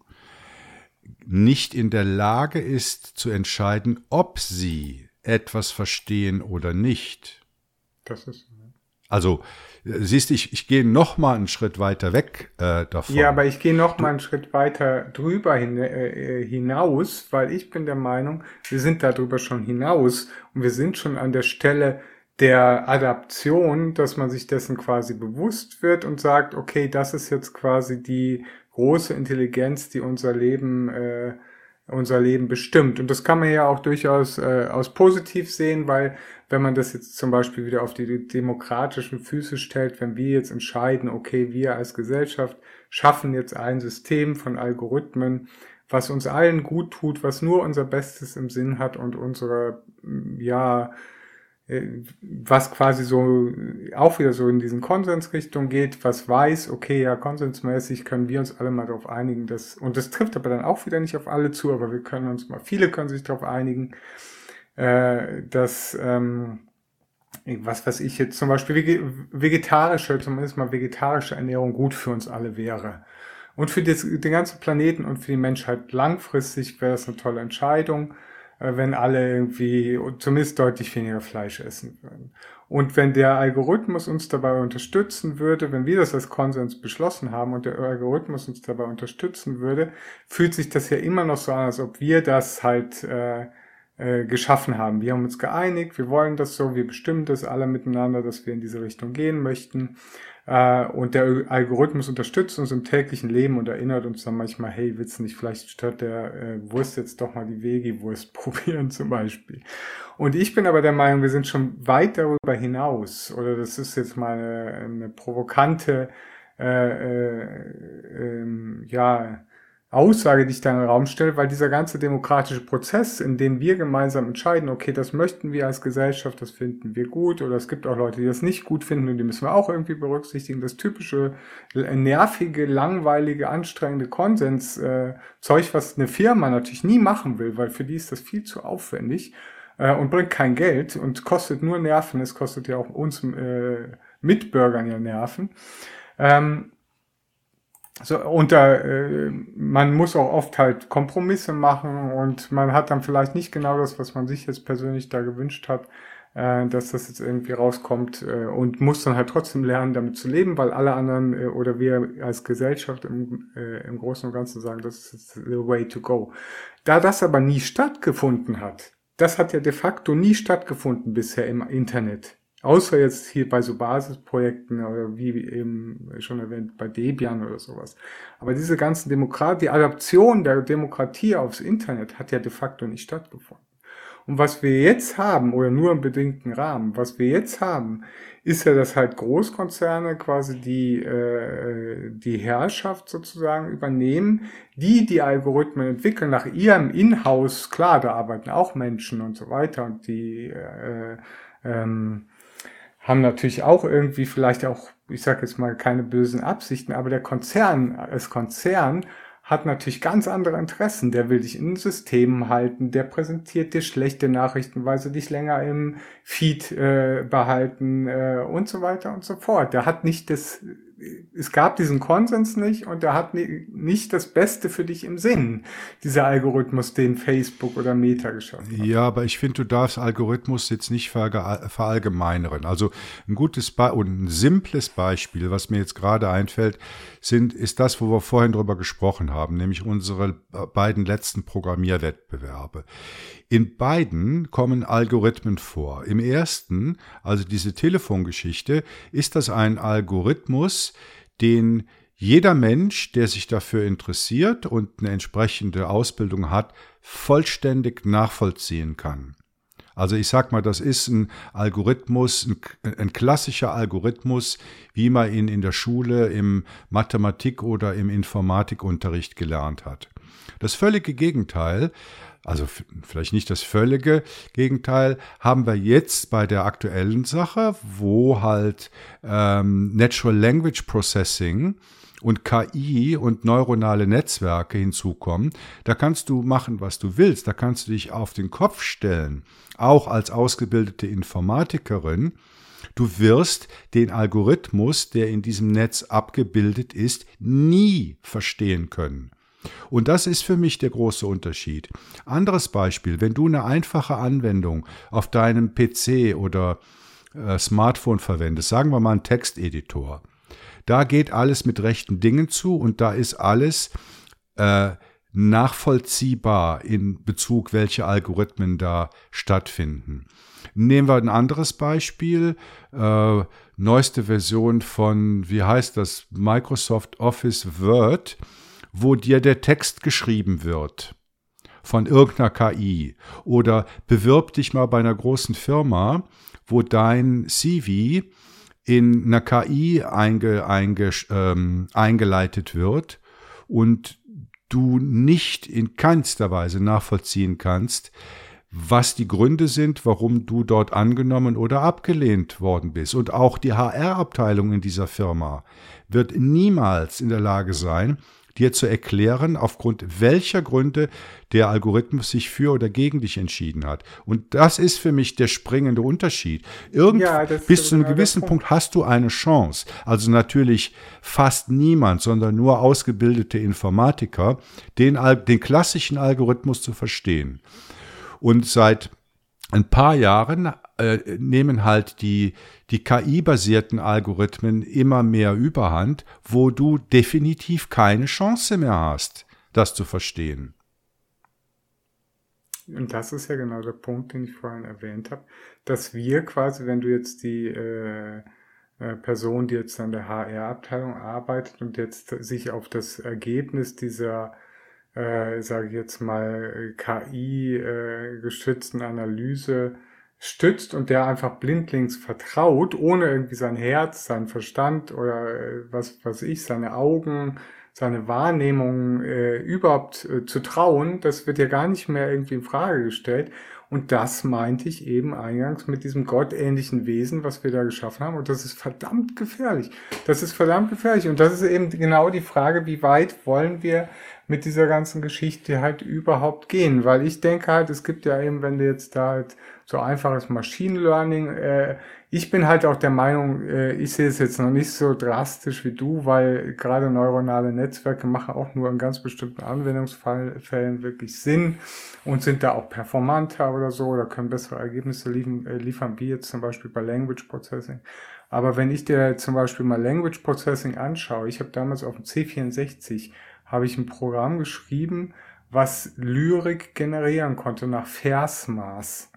nicht in der Lage ist zu entscheiden, ob sie etwas verstehen oder nicht. Das ist. Also, siehst du, ich, ich gehe noch mal einen Schritt weiter weg äh, davon. Ja, aber ich gehe noch mal einen Schritt weiter drüber hin, äh, hinaus, weil ich bin der Meinung, wir sind darüber schon hinaus und wir sind schon an der Stelle der Adaption, dass man sich dessen quasi bewusst wird und sagt, okay, das ist jetzt quasi die große Intelligenz, die unser Leben, äh, unser Leben bestimmt. Und das kann man ja auch durchaus äh, aus positiv sehen, weil wenn man das jetzt zum Beispiel wieder auf die demokratischen Füße stellt, wenn wir jetzt entscheiden, okay, wir als Gesellschaft schaffen jetzt ein System von Algorithmen, was uns allen gut tut, was nur unser Bestes im Sinn hat und unsere, ja, was quasi so auch wieder so in diesen Konsensrichtung geht, was weiß, okay, ja, konsensmäßig können wir uns alle mal darauf einigen, dass, und das trifft aber dann auch wieder nicht auf alle zu, aber wir können uns mal, viele können sich darauf einigen, äh, dass, ähm, was weiß ich jetzt zum Beispiel vegetarische, zumindest mal vegetarische Ernährung gut für uns alle wäre. Und für das, den ganzen Planeten und für die Menschheit langfristig wäre das eine tolle Entscheidung. Wenn alle irgendwie zumindest deutlich weniger Fleisch essen würden. Und wenn der Algorithmus uns dabei unterstützen würde, wenn wir das als Konsens beschlossen haben und der Algorithmus uns dabei unterstützen würde, fühlt sich das ja immer noch so an, als ob wir das halt äh, äh, geschaffen haben. Wir haben uns geeinigt, wir wollen das so, wir bestimmen das alle miteinander, dass wir in diese Richtung gehen möchten. Äh, und der Algorithmus unterstützt uns im täglichen Leben und erinnert uns dann manchmal, hey, willst du nicht vielleicht statt der äh, Wurst jetzt doch mal die Vegi-Wurst probieren zum Beispiel. Und ich bin aber der Meinung, wir sind schon weit darüber hinaus. Oder das ist jetzt mal eine, eine provokante, äh, äh, äh, ja, Aussage, die ich da in den Raum stelle, weil dieser ganze demokratische Prozess, in dem wir gemeinsam entscheiden, okay, das möchten wir als Gesellschaft, das finden wir gut, oder es gibt auch Leute, die das nicht gut finden und die müssen wir auch irgendwie berücksichtigen. Das typische nervige, langweilige, anstrengende Konsens-Zeug, äh, was eine Firma natürlich nie machen will, weil für die ist das viel zu aufwendig äh, und bringt kein Geld und kostet nur Nerven. Es kostet ja auch uns äh, Mitbürgern ja Nerven. Ähm, so, da, äh, man muss auch oft halt Kompromisse machen und man hat dann vielleicht nicht genau das, was man sich jetzt persönlich da gewünscht hat, äh, dass das jetzt irgendwie rauskommt äh, und muss dann halt trotzdem lernen, damit zu leben, weil alle anderen äh, oder wir als Gesellschaft im, äh, im Großen und Ganzen sagen, das ist the way to go. Da das aber nie stattgefunden hat, das hat ja de facto nie stattgefunden bisher im Internet. Außer jetzt hier bei so Basisprojekten oder wie eben schon erwähnt bei Debian oder sowas. Aber diese ganzen Demokratie, die Adaption der Demokratie aufs Internet hat ja de facto nicht stattgefunden. Und was wir jetzt haben, oder nur im bedingten Rahmen, was wir jetzt haben, ist ja, dass halt Großkonzerne quasi die, äh, die Herrschaft sozusagen übernehmen, die die Algorithmen entwickeln nach ihrem Inhouse, klar, da arbeiten auch Menschen und so weiter und die äh, ähm, haben natürlich auch irgendwie vielleicht auch, ich sage jetzt mal, keine bösen Absichten, aber der Konzern als Konzern hat natürlich ganz andere Interessen. Der will dich in Systemen halten, der präsentiert dir schlechte Nachrichten, weil sie dich länger im Feed äh, behalten äh, und so weiter und so fort. Der hat nicht das es gab diesen Konsens nicht und er hat nicht das Beste für dich im Sinn, dieser Algorithmus, den Facebook oder Meta geschaffen hat. Ja, aber ich finde, du darfst Algorithmus jetzt nicht verallgemeinern. Also ein gutes Be und ein simples Beispiel, was mir jetzt gerade einfällt, sind, ist das, wo wir vorhin drüber gesprochen haben, nämlich unsere beiden letzten Programmierwettbewerbe. In beiden kommen Algorithmen vor. Im ersten, also diese Telefongeschichte, ist das ein Algorithmus, den jeder Mensch, der sich dafür interessiert und eine entsprechende Ausbildung hat, vollständig nachvollziehen kann. Also ich sag mal, das ist ein Algorithmus, ein, ein, klassischer Algorithmus, wie man ihn in der Schule im Mathematik- oder im Informatikunterricht gelernt hat. Das völlige Gegenteil also vielleicht nicht das völlige Gegenteil, haben wir jetzt bei der aktuellen Sache, wo halt ähm, Natural Language Processing und KI und neuronale Netzwerke hinzukommen, da kannst du machen, was du willst. Da kannst du dich auf den Kopf stellen, auch als ausgebildete Informatikerin. Du wirst den Algorithmus, der in diesem Netz abgebildet ist, nie verstehen können. Und das ist für mich der große Unterschied. Anderes Beispiel, wenn du eine einfache Anwendung auf deinem PC oder äh, Smartphone verwendest, sagen wir mal einen Texteditor, da geht alles mit rechten Dingen zu und da ist alles äh, nachvollziehbar in Bezug, welche Algorithmen da stattfinden. Nehmen wir ein anderes Beispiel, äh, neueste Version von, wie heißt das, Microsoft Office Word wo dir der Text geschrieben wird von irgendeiner KI oder bewirb dich mal bei einer großen Firma, wo dein CV in einer KI einge, einge, ähm, eingeleitet wird und du nicht in keinster Weise nachvollziehen kannst, was die Gründe sind, warum du dort angenommen oder abgelehnt worden bist. Und auch die HR-Abteilung in dieser Firma wird niemals in der Lage sein, dir zu erklären, aufgrund welcher Gründe der Algorithmus sich für oder gegen dich entschieden hat. Und das ist für mich der springende Unterschied. Irgend, ja, bis zu einem gewissen Punkt. Punkt hast du eine Chance. Also natürlich fast niemand, sondern nur ausgebildete Informatiker, den, den klassischen Algorithmus zu verstehen. Und seit ein paar Jahren äh, nehmen halt die, die KI-basierten Algorithmen immer mehr Überhand, wo du definitiv keine Chance mehr hast, das zu verstehen. Und das ist ja genau der Punkt, den ich vorhin erwähnt habe, dass wir quasi, wenn du jetzt die äh, äh Person, die jetzt an der HR-Abteilung arbeitet und jetzt sich auf das Ergebnis dieser äh, sage ich jetzt mal, KI-gestützten äh, Analyse stützt und der einfach blindlings vertraut, ohne irgendwie sein Herz, sein Verstand oder äh, was, was ich, seine Augen, seine Wahrnehmung äh, überhaupt äh, zu trauen, das wird ja gar nicht mehr irgendwie in Frage gestellt. Und das meinte ich eben eingangs mit diesem gottähnlichen Wesen, was wir da geschaffen haben. Und das ist verdammt gefährlich. Das ist verdammt gefährlich. Und das ist eben genau die Frage, wie weit wollen wir mit dieser ganzen Geschichte halt überhaupt gehen? Weil ich denke halt, es gibt ja eben, wenn du jetzt da halt so einfaches Machine Learning, äh, ich bin halt auch der Meinung, äh, ich sehe es jetzt noch nicht so drastisch wie du, weil gerade neuronale Netzwerke machen auch nur in ganz bestimmten Anwendungsfällen wirklich Sinn und sind da auch performanter oder so oder können bessere Ergebnisse liefern, äh, liefern wie jetzt zum Beispiel bei Language Processing. Aber wenn ich dir zum Beispiel mal Language Processing anschaue, ich habe damals auf dem C64 habe ich ein Programm geschrieben, was Lyrik generieren konnte nach Versmaß.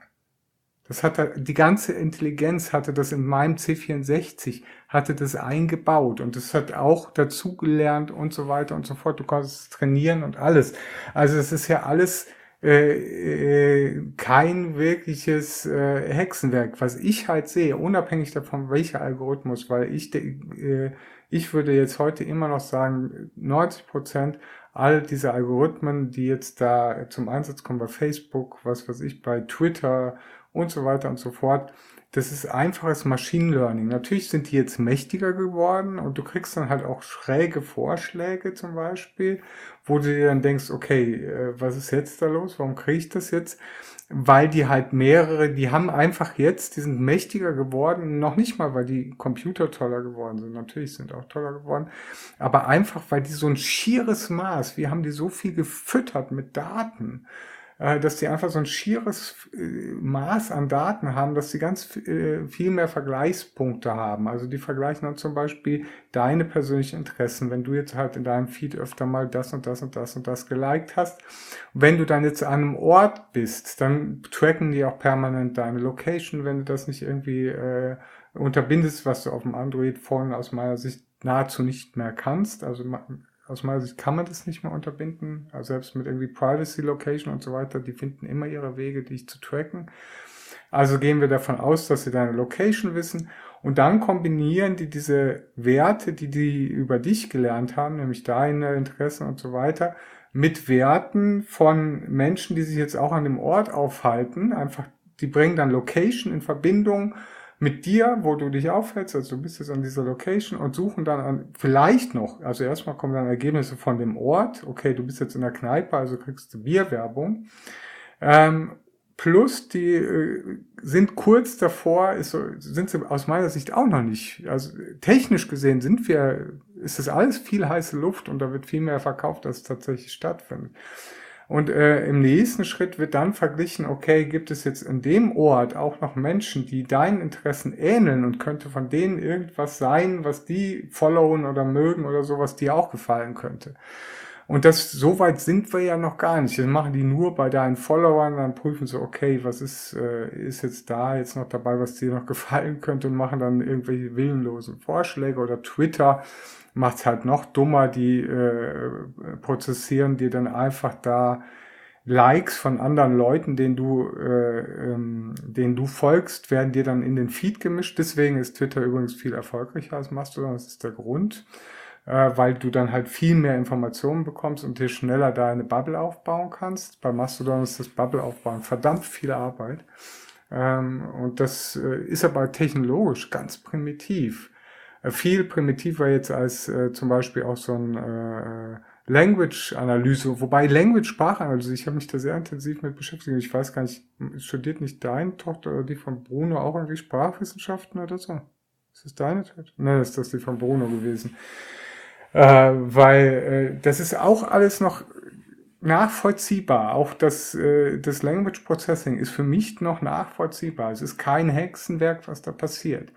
Das hatte, die ganze Intelligenz hatte das in meinem C64, hatte das eingebaut und es hat auch dazugelernt und so weiter und so fort. Du konntest es trainieren und alles. Also es ist ja alles äh, äh, kein wirkliches äh, Hexenwerk, was ich halt sehe, unabhängig davon, welcher Algorithmus, weil ich, äh, ich würde jetzt heute immer noch sagen, 90 Prozent all diese Algorithmen, die jetzt da zum Einsatz kommen bei Facebook, was weiß ich, bei Twitter und so weiter und so fort. Das ist einfaches Machine Learning. Natürlich sind die jetzt mächtiger geworden und du kriegst dann halt auch schräge Vorschläge zum Beispiel, wo du dir dann denkst, okay, äh, was ist jetzt da los? Warum kriege ich das jetzt? Weil die halt mehrere, die haben einfach jetzt, die sind mächtiger geworden, noch nicht mal, weil die Computer toller geworden sind. Natürlich sind auch toller geworden, aber einfach, weil die so ein schieres Maß, wir haben die so viel gefüttert mit Daten dass die einfach so ein schieres äh, Maß an Daten haben, dass sie ganz äh, viel mehr Vergleichspunkte haben. Also die vergleichen dann zum Beispiel deine persönlichen Interessen, wenn du jetzt halt in deinem Feed öfter mal das und das und das und das geliked hast. Wenn du dann jetzt an einem Ort bist, dann tracken die auch permanent deine Location, wenn du das nicht irgendwie äh, unterbindest, was du auf dem Android-Phone aus meiner Sicht nahezu nicht mehr kannst. Also aus meiner Sicht kann man das nicht mehr unterbinden. Also selbst mit irgendwie Privacy Location und so weiter, die finden immer ihre Wege, dich zu tracken. Also gehen wir davon aus, dass sie deine Location wissen und dann kombinieren die diese Werte, die die über dich gelernt haben, nämlich deine Interessen und so weiter, mit Werten von Menschen, die sich jetzt auch an dem Ort aufhalten. Einfach, die bringen dann Location in Verbindung mit dir, wo du dich aufhältst, also du bist jetzt an dieser Location und suchen dann an, vielleicht noch, also erstmal kommen dann Ergebnisse von dem Ort, okay, du bist jetzt in der Kneipe, also kriegst du Bierwerbung. Ähm, plus die äh, sind kurz davor, ist so, sind sie aus meiner Sicht auch noch nicht. Also technisch gesehen sind wir, ist das alles viel heiße Luft und da wird viel mehr verkauft, als tatsächlich stattfindet. Und äh, im nächsten Schritt wird dann verglichen, okay, gibt es jetzt in dem Ort auch noch Menschen, die deinen Interessen ähneln und könnte von denen irgendwas sein, was die followen oder mögen oder so, was dir auch gefallen könnte. Und das, so weit sind wir ja noch gar nicht. Das machen die nur bei deinen Followern, dann prüfen sie, okay, was ist, äh, ist jetzt da jetzt noch dabei, was dir noch gefallen könnte und machen dann irgendwelche willenlosen Vorschläge oder Twitter macht es halt noch dummer, die äh, prozessieren dir dann einfach da Likes von anderen Leuten, denen du, äh, ähm, denen du folgst, werden dir dann in den Feed gemischt. Deswegen ist Twitter übrigens viel erfolgreicher als Mastodon. Das ist der Grund. äh, weil du dann halt viel mehr Informationen bekommst und dir schneller deine Bubble aufbauen kannst. Bei Mastodon ist das Bubble aufbauen verdammt viel Arbeit. Ähm, und das äh, ist aber technologisch ganz primitiv. Viel primitiver jetzt als äh, zum Beispiel auch so ein äh, Language-Analyse, wobei Language-Sprachanalyse, ich habe mich da sehr intensiv mit beschäftigt. Ich weiß gar nicht, studiert nicht deine Tochter oder die von Bruno auch irgendwie Sprachwissenschaften oder so? Ist das deine Tochter? Nein, ist das die von Bruno gewesen. Äh, weil äh, das ist auch alles noch nachvollziehbar. Auch das, äh, das Language Processing ist für mich noch nachvollziehbar. Es ist kein Hexenwerk, was da passiert.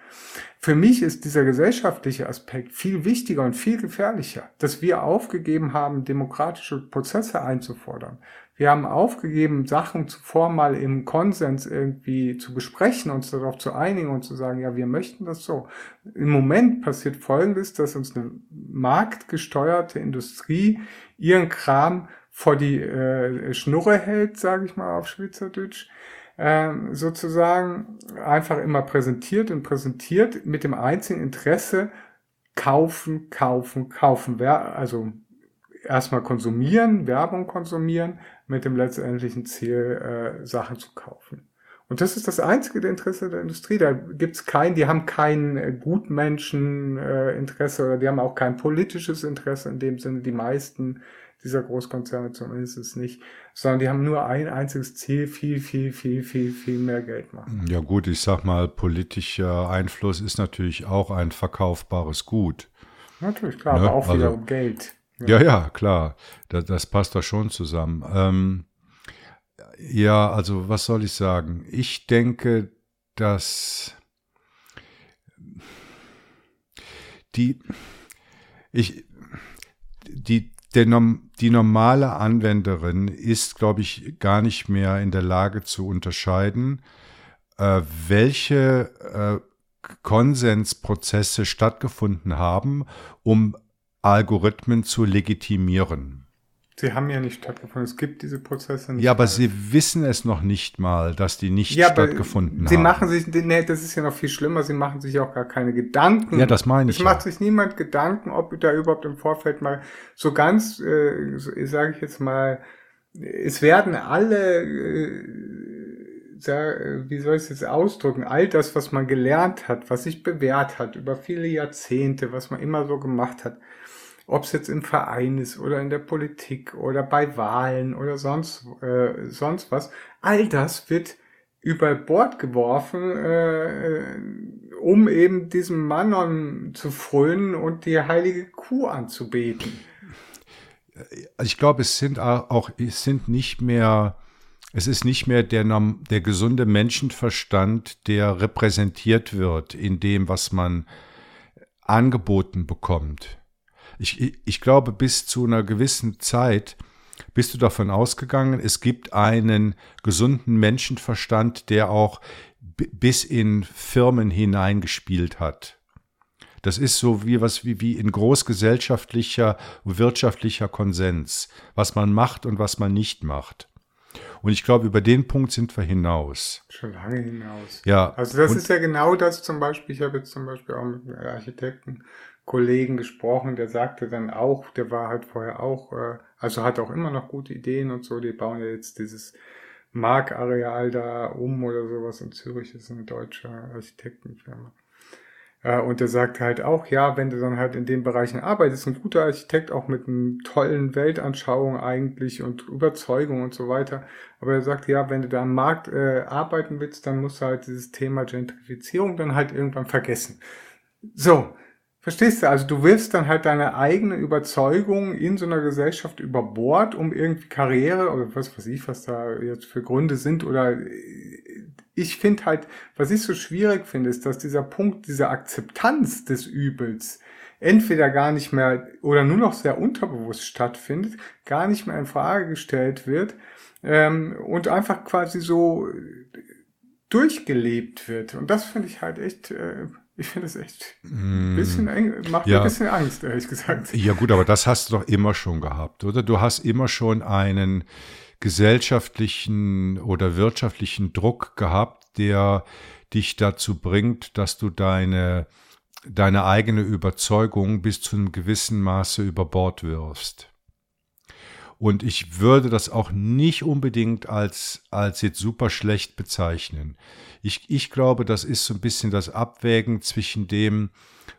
Für mich ist dieser gesellschaftliche Aspekt viel wichtiger und viel gefährlicher, dass wir aufgegeben haben, demokratische Prozesse einzufordern. Wir haben aufgegeben, Sachen zuvor mal im Konsens irgendwie zu besprechen, uns darauf zu einigen und zu sagen, ja, wir möchten das so. Im Moment passiert Folgendes, dass uns eine marktgesteuerte Industrie ihren Kram vor die äh, Schnurre hält, sage ich mal auf Schweizerdeutsch, äh, sozusagen einfach immer präsentiert und präsentiert mit dem einzigen Interesse, kaufen, kaufen, kaufen. Also erstmal konsumieren, Werbung konsumieren, mit dem letztendlichen Ziel, äh, Sachen zu kaufen. Und das ist das einzige Interesse der Industrie. Da gibt's kein, die haben kein äh, Gutmenscheninteresse äh, oder die haben auch kein politisches Interesse in dem Sinne. Die meisten dieser Großkonzerne zumindest ist nicht, sondern die haben nur ein einziges Ziel, viel, viel, viel, viel, viel mehr Geld machen. Ja gut, ich sag mal, politischer Einfluss ist natürlich auch ein verkaufbares Gut. Natürlich, klar, ne? aber auch also, wieder um Geld. Ja, ja, ja klar, das, das, passt da schon zusammen. Ähm, ja, also was soll ich sagen? Ich denke, dass die, ich, die, der, die normale Anwenderin ist, glaube ich, gar nicht mehr in der Lage zu unterscheiden, äh, welche äh, Konsensprozesse stattgefunden haben, um Algorithmen zu legitimieren. Sie haben ja nicht stattgefunden. Es gibt diese Prozesse nicht. Ja, aber Sie wissen es noch nicht mal, dass die nicht ja, stattgefunden Sie haben. Sie machen sich, nee, das ist ja noch viel schlimmer. Sie machen sich auch gar keine Gedanken. Ja, das meine ich. Es ja. macht sich niemand Gedanken, ob da überhaupt im Vorfeld mal so ganz, äh, sage ich jetzt mal, es werden alle, äh, wie soll ich es jetzt ausdrücken, all das, was man gelernt hat, was sich bewährt hat über viele Jahrzehnte, was man immer so gemacht hat, ob es jetzt im Verein ist oder in der Politik oder bei Wahlen oder sonst, äh, sonst was, all das wird über Bord geworfen, äh, um eben diesem Manon zu frönen und die heilige Kuh anzubeten. Also ich glaube, es sind auch, es sind nicht mehr, es ist nicht mehr der, der gesunde Menschenverstand, der repräsentiert wird in dem, was man angeboten bekommt ich, ich glaube, bis zu einer gewissen Zeit bist du davon ausgegangen, es gibt einen gesunden Menschenverstand, der auch bis in Firmen hineingespielt hat. Das ist so wie was wie, wie in großgesellschaftlicher, wirtschaftlicher Konsens, was man macht und was man nicht macht. Und ich glaube, über den Punkt sind wir hinaus. Schon lange hinaus. Ja. Also das ist ja genau das zum Beispiel, ich habe jetzt zum Beispiel auch mit Architekten Kollegen gesprochen, der sagte dann auch, der war halt vorher auch, äh, also hat auch immer noch gute Ideen und so, die bauen ja jetzt dieses Markareal da um oder sowas in Zürich, das ist eine deutsche Architektenfirma. Äh, und der sagt halt auch, ja, wenn du dann halt in den Bereichen arbeitest, ein guter Architekt auch mit einer tollen Weltanschauung eigentlich und Überzeugung und so weiter. Aber er sagt, ja, wenn du da am Markt äh, arbeiten willst, dann musst du halt dieses Thema Gentrifizierung dann halt irgendwann vergessen. So, Verstehst du? Also du wirfst dann halt deine eigene Überzeugung in so einer Gesellschaft über Bord, um irgendwie Karriere oder was weiß ich, was da jetzt für Gründe sind oder ich finde halt, was ich so schwierig finde, ist, dass dieser Punkt, diese Akzeptanz des Übels entweder gar nicht mehr oder nur noch sehr unterbewusst stattfindet, gar nicht mehr in Frage gestellt wird ähm, und einfach quasi so durchgelebt wird. Und das finde ich halt echt äh, ich finde es echt ein mm. bisschen eng, macht ja. mir ein bisschen Angst, ehrlich gesagt. Ja gut, aber das hast du doch immer schon gehabt, oder? Du hast immer schon einen gesellschaftlichen oder wirtschaftlichen Druck gehabt, der dich dazu bringt, dass du deine deine eigene Überzeugung bis zu einem gewissen Maße über Bord wirfst. Und ich würde das auch nicht unbedingt als, als jetzt super schlecht bezeichnen. Ich, ich glaube, das ist so ein bisschen das Abwägen zwischen dem,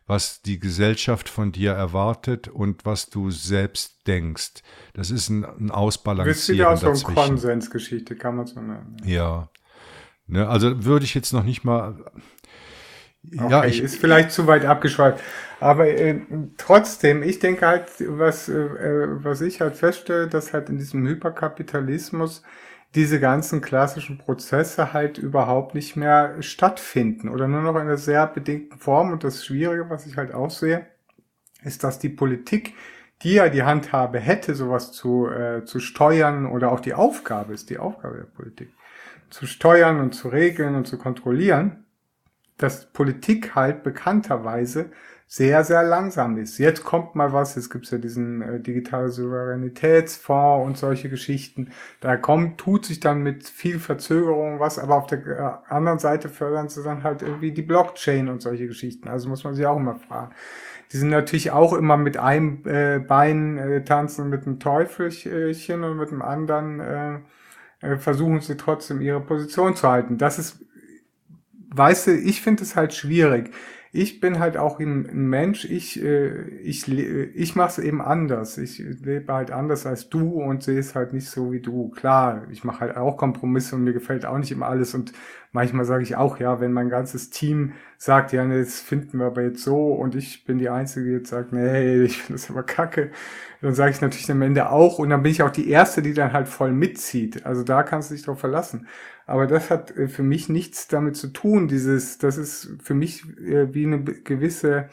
was die Gesellschaft von dir erwartet und was du selbst denkst. Das ist ein, ein Ausbalancieren. Das ist wieder auch so eine Konsensgeschichte, kann man so nennen. Ja. Ne, also würde ich jetzt noch nicht mal. Okay, ja, ich, ist vielleicht zu weit abgeschweift. Aber äh, trotzdem, ich denke halt, was, äh, was ich halt feststelle, dass halt in diesem Hyperkapitalismus diese ganzen klassischen Prozesse halt überhaupt nicht mehr stattfinden oder nur noch in einer sehr bedingten Form. Und das Schwierige, was ich halt auch sehe, ist, dass die Politik, die ja die Handhabe hätte, sowas zu, äh, zu steuern oder auch die Aufgabe ist, die Aufgabe der Politik, zu steuern und zu regeln und zu kontrollieren, dass Politik halt bekannterweise sehr, sehr langsam ist. Jetzt kommt mal was, jetzt gibt's ja diesen äh, digitale Souveränitätsfonds und solche Geschichten. Da kommt, tut sich dann mit viel Verzögerung was, aber auf der äh, anderen Seite fördern sie dann halt irgendwie die Blockchain und solche Geschichten. Also muss man sich auch immer fragen. Die sind natürlich auch immer mit einem äh, Bein äh, tanzen mit einem Teufelchen und mit dem anderen äh, äh, versuchen sie trotzdem ihre Position zu halten. Das ist, weißt du, ich finde es halt schwierig ich bin halt auch ein, Mensch, ich, äh, ich, ich mache es eben anders. Ich lebe halt anders als du und sehe es halt nicht so wie du. Klar, ich mache halt auch Kompromisse und mir gefällt auch nicht immer alles und manchmal sage ich auch, ja, wenn mein ganzes Team sagt, ja, nee, das finden wir aber jetzt so und ich bin die Einzige, die jetzt sagt, nee, ich finde das aber kacke, dann sage ich natürlich am Ende auch und dann bin ich auch die Erste, die dann halt voll mitzieht. Also da kannst du dich drauf verlassen. Aber das hat äh, für mich nichts damit zu tun. Dieses, das ist für mich äh, wie eine gewisse,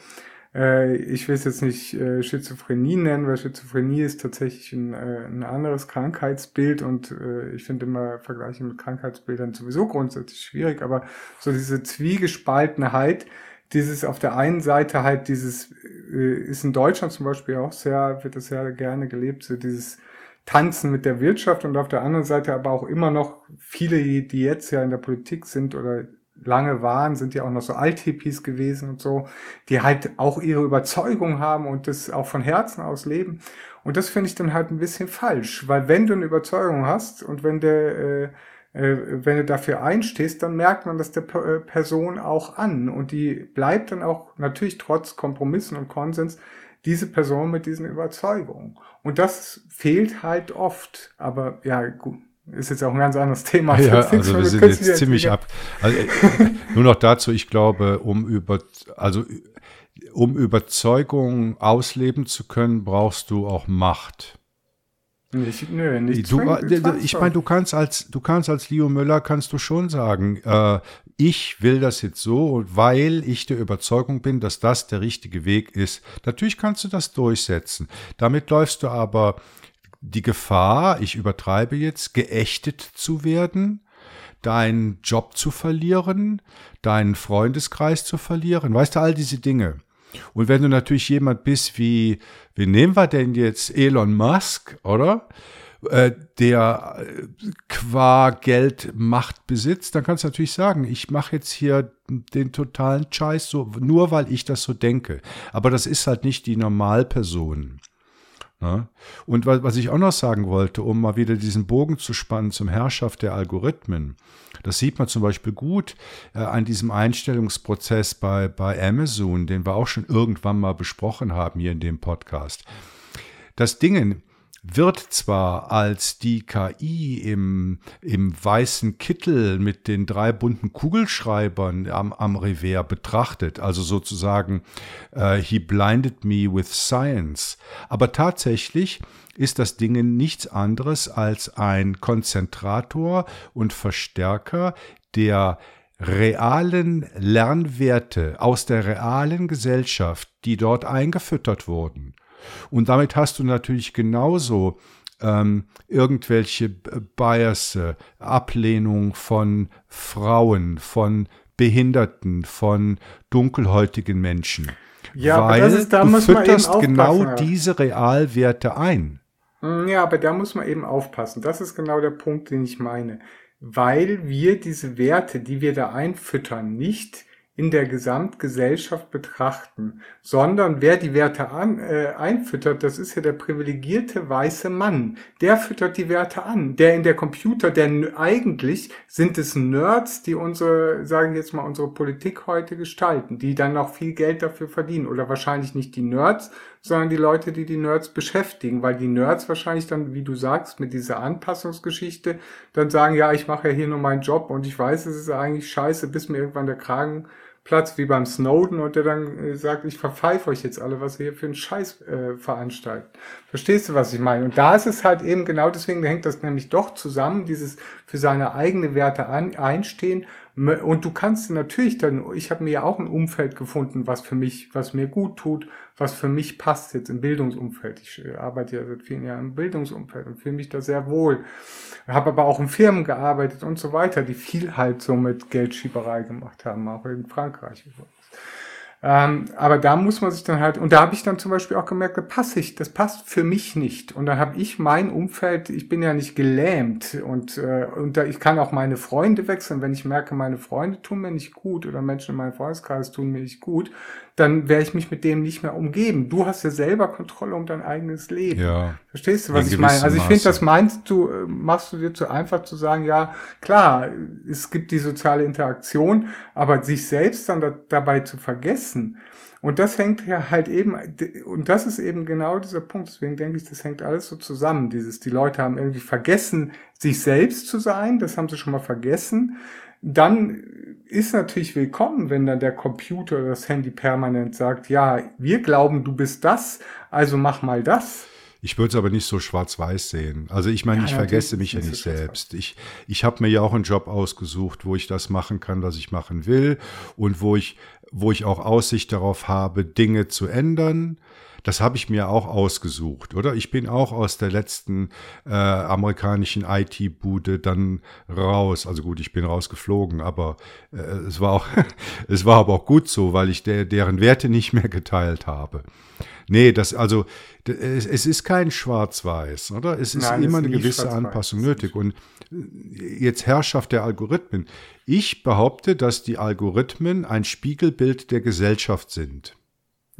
äh, ich will es jetzt nicht Schizophrenie nennen, weil Schizophrenie ist tatsächlich ein, ein anderes Krankheitsbild und ich finde immer Vergleiche mit Krankheitsbildern sowieso grundsätzlich schwierig, aber so diese Zwiegespaltenheit, dieses auf der einen Seite halt dieses, äh, ist in Deutschland zum Beispiel auch sehr, wird das sehr gerne gelebt, so dieses tanzen mit der Wirtschaft und auf der anderen Seite aber auch immer noch viele, die jetzt ja in der Politik sind oder lange waren, sind ja auch noch so Althippies gewesen und so, die halt auch ihre Überzeugung haben und das auch von Herzen aus leben. Und das finde ich dann halt ein bisschen falsch, weil wenn du eine Überzeugung hast und wenn der äh, wenn du dafür einstehst, dann merkt man das der äh, Person auch an und die bleibt dann auch natürlich trotz Kompromissen und Konsens diese Person mit diesen Überzeugungen. Und das fehlt halt oft. Aber ja, gut, ist jetzt auch ein ganz anderes Thema. Ja, also wir sind jetzt ziemlich ab. Also, äh, nur noch dazu, ich glaube, um über, also um Überzeugung ausleben zu können, brauchst du auch Macht. Nicht, nö, nicht du, zwang, ich meine, du kannst als du kannst als Leo Müller kannst du schon sagen, äh, ich will das jetzt so, weil ich der Überzeugung bin, dass das der richtige Weg ist. Natürlich kannst du das durchsetzen. Damit läufst du aber die Gefahr, ich übertreibe jetzt, geächtet zu werden, deinen Job zu verlieren, deinen Freundeskreis zu verlieren. Weißt du, all diese Dinge. Und wenn du natürlich jemand bist wie, wie nehmen wir denn jetzt Elon Musk, oder? Äh, der äh, qua Geld Macht besitzt, dann kannst du natürlich sagen, ich mache jetzt hier den totalen Scheiß so, nur weil ich das so denke. Aber das ist halt nicht die Normalperson. Ne? Und was ich auch noch sagen wollte, um mal wieder diesen Bogen zu spannen zum Herrschaft der Algorithmen, das sieht man zum Beispiel gut äh, an diesem Einstellungsprozess bei, bei Amazon, den wir auch schon irgendwann mal besprochen haben hier in dem Podcast. Das Ding wird zwar als die KI im, im weißen Kittel mit den drei bunten Kugelschreibern am, am Revers betrachtet, also sozusagen äh, He blinded me with science, aber tatsächlich ist das Ding nichts anderes als ein Konzentrator und Verstärker der realen Lernwerte aus der realen Gesellschaft, die dort eingefüttert wurden. Und damit hast du natürlich genauso ähm, irgendwelche Bias, Ablehnung von Frauen, von Behinderten, von dunkelhäutigen Menschen. Ja, weil aber ist, da du fütterst genau diese Realwerte ein. Hm, ja, aber da muss man eben aufpassen. Das ist genau der Punkt, den ich meine. Weil wir diese Werte, die wir da einfüttern, nicht in der Gesamtgesellschaft betrachten, sondern wer die Werte an, äh, einfüttert, das ist ja der privilegierte weiße Mann. Der füttert die Werte an. Der in der Computer, der eigentlich sind es Nerds, die unsere, sagen jetzt mal, unsere Politik heute gestalten, die dann noch viel Geld dafür verdienen. Oder wahrscheinlich nicht die Nerds, sondern die Leute, die die Nerds beschäftigen, weil die Nerds wahrscheinlich dann, wie du sagst, mit dieser Anpassungsgeschichte dann sagen, ja, ich mache ja hier nur meinen Job und ich weiß, es ist eigentlich scheiße, bis mir irgendwann der Kragen platzt, wie beim Snowden und der dann äh, sagt, ich verpfeife euch jetzt alle, was ihr hier für einen Scheiß äh, veranstaltet. Verstehst du, was ich meine? Und da ist es halt eben genau deswegen, hängt das nämlich doch zusammen, dieses für seine eigene Werte an, einstehen und du kannst natürlich dann, ich habe mir ja auch ein Umfeld gefunden, was für mich, was mir gut tut, was für mich passt jetzt im Bildungsumfeld. Ich äh, arbeite ja seit vielen Jahren im Bildungsumfeld und fühle mich da sehr wohl. Habe aber auch in Firmen gearbeitet und so weiter, die viel halt so mit Geldschieberei gemacht haben, auch in Frankreich. Ähm, aber da muss man sich dann halt, und da habe ich dann zum Beispiel auch gemerkt, da passe ich, das passt für mich nicht. Und dann habe ich mein Umfeld, ich bin ja nicht gelähmt und, äh, und da, ich kann auch meine Freunde wechseln, wenn ich merke, meine Freunde tun mir nicht gut oder Menschen in meinem Freundeskreis tun mir nicht gut, dann werde ich mich mit dem nicht mehr umgeben. Du hast ja selber Kontrolle um dein eigenes Leben. Ja. Verstehst du, was ich meine? Also ich finde, das meinst du, äh, machst du dir zu einfach zu sagen, ja, klar, es gibt die soziale Interaktion, aber sich selbst dann da, dabei zu vergessen, und das hängt ja halt eben, und das ist eben genau dieser Punkt. Deswegen denke ich, das hängt alles so zusammen. Dieses, die Leute haben irgendwie vergessen, sich selbst zu sein. Das haben sie schon mal vergessen. Dann ist natürlich willkommen, wenn dann der Computer oder das Handy permanent sagt, ja, wir glauben, du bist das, also mach mal das. Ich würde es aber nicht so schwarz-weiß sehen. Also ich meine, ja, ich vergesse mich ja nicht selbst. Ich, ich habe mir ja auch einen Job ausgesucht, wo ich das machen kann, was ich machen will und wo ich, wo ich auch Aussicht darauf habe, Dinge zu ändern das habe ich mir auch ausgesucht, oder? Ich bin auch aus der letzten äh, amerikanischen IT-Bude dann raus. Also gut, ich bin rausgeflogen, aber äh, es war auch, es war aber auch gut so, weil ich der, deren Werte nicht mehr geteilt habe. Nee, das, also, es, es ist kein Schwarz-Weiß, oder? Es ist Nein, immer eine gewisse Anpassung nötig. Und äh, jetzt Herrschaft der Algorithmen. Ich behaupte, dass die Algorithmen ein Spiegelbild der Gesellschaft sind.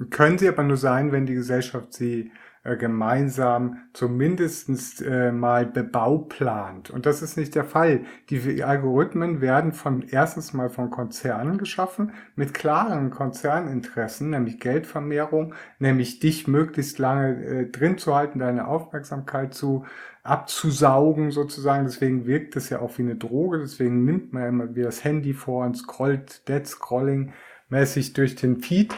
Können sie aber nur sein, wenn die Gesellschaft sie äh, gemeinsam zumindest äh, mal bebauplant. Und das ist nicht der Fall. Die Algorithmen werden von erstens mal von Konzernen geschaffen mit klaren Konzerninteressen, nämlich Geldvermehrung, nämlich dich möglichst lange äh, drin zu halten, deine Aufmerksamkeit zu abzusaugen sozusagen. Deswegen wirkt es ja auch wie eine Droge. Deswegen nimmt man immer wie das Handy vor und scrollt Dead Scrolling mäßig durch den Feed.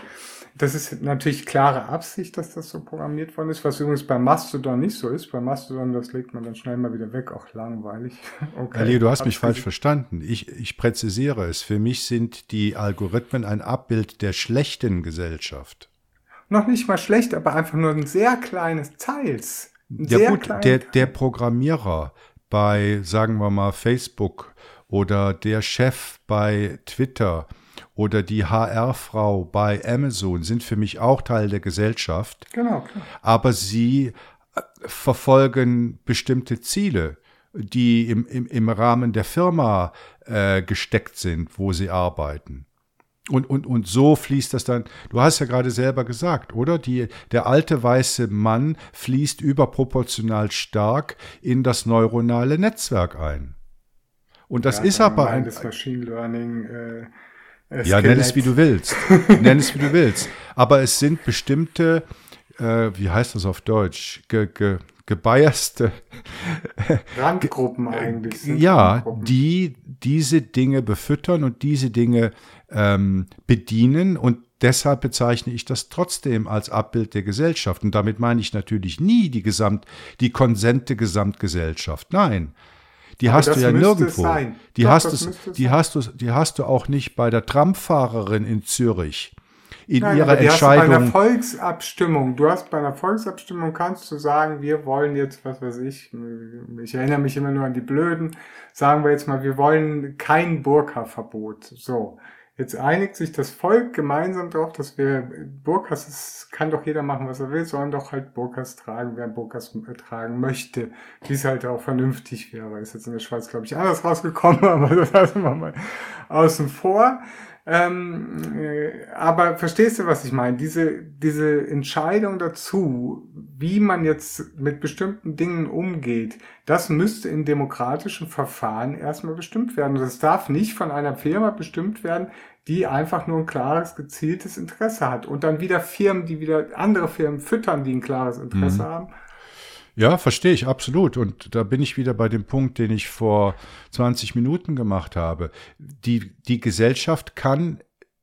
Das ist natürlich klare Absicht, dass das so programmiert worden ist, was übrigens bei Mastodon nicht so ist. Bei Mastodon, das legt man dann schnell mal wieder weg, auch langweilig. Okay. Ali, du hast mich falsch verstanden. Ich, ich präzisiere es. Für mich sind die Algorithmen ein Abbild der schlechten Gesellschaft. Noch nicht mal schlecht, aber einfach nur ein sehr kleines Teils. Ja gut, der, der Programmierer bei, sagen wir mal, Facebook oder der Chef bei Twitter, oder die HR-Frau bei Amazon sind für mich auch Teil der Gesellschaft. Genau. Klar. Aber sie äh, verfolgen bestimmte Ziele, die im, im, im Rahmen der Firma äh, gesteckt sind, wo sie arbeiten. Und, und, und so fließt das dann, du hast ja gerade selber gesagt, oder? Die, der alte weiße Mann fließt überproportional stark in das neuronale Netzwerk ein. Und das ja, ist aber ein. Das Machine Learning äh, Skelett. Ja, nenn es wie du willst. nenn es wie du willst. Aber es sind bestimmte, äh, wie heißt das auf Deutsch, ge, ge, gebiaste Randgruppen eigentlich. ja, Randgruppen. die diese Dinge befüttern und diese Dinge ähm, bedienen und deshalb bezeichne ich das trotzdem als Abbild der Gesellschaft. Und damit meine ich natürlich nie die Gesamt, die konsente Gesamtgesellschaft. Nein, die Aber hast du ja nirgendwo. Die, Doch, hast du, die, hast du, die hast du auch nicht bei der Tramfahrerin in Zürich. In Nein, ihrer Entscheidung. Bei einer Volksabstimmung. Du hast bei einer Volksabstimmung kannst du sagen, wir wollen jetzt, was weiß ich, ich erinnere mich immer nur an die Blöden, sagen wir jetzt mal, wir wollen kein Burka-Verbot. So. Jetzt einigt sich das Volk gemeinsam darauf, dass wir Burkas, es kann doch jeder machen, was er will, sollen doch halt Burkas tragen, wer Burkas tragen möchte, wie es halt auch vernünftig wäre. Ist jetzt in der Schweiz, glaube ich, anders rausgekommen, aber das lassen wir mal außen vor. Ähm, äh, aber verstehst du, was ich meine? Diese, diese Entscheidung dazu, wie man jetzt mit bestimmten Dingen umgeht, das müsste in demokratischen Verfahren erstmal bestimmt werden. Und das darf nicht von einer Firma bestimmt werden, die einfach nur ein klares, gezieltes Interesse hat. Und dann wieder Firmen, die wieder andere Firmen füttern, die ein klares Interesse mhm. haben. Ja, verstehe ich absolut. Und da bin ich wieder bei dem Punkt, den ich vor 20 Minuten gemacht habe. Die, die Gesellschaft kann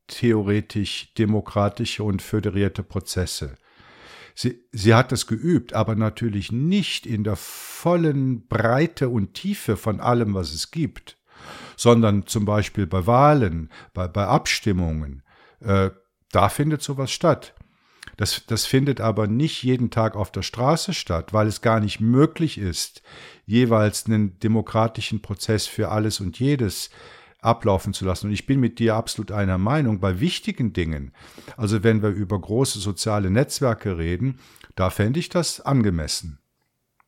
theoretisch demokratische und föderierte Prozesse. Sie, sie hat das geübt, aber natürlich nicht in der vollen Breite und Tiefe von allem, was es gibt, sondern zum Beispiel bei Wahlen, bei, bei Abstimmungen. Äh, da findet sowas statt. Das, das findet aber nicht jeden Tag auf der Straße statt, weil es gar nicht möglich ist, jeweils einen demokratischen Prozess für alles und jedes ablaufen zu lassen. Und ich bin mit dir absolut einer Meinung bei wichtigen Dingen. Also wenn wir über große soziale Netzwerke reden, da fände ich das angemessen.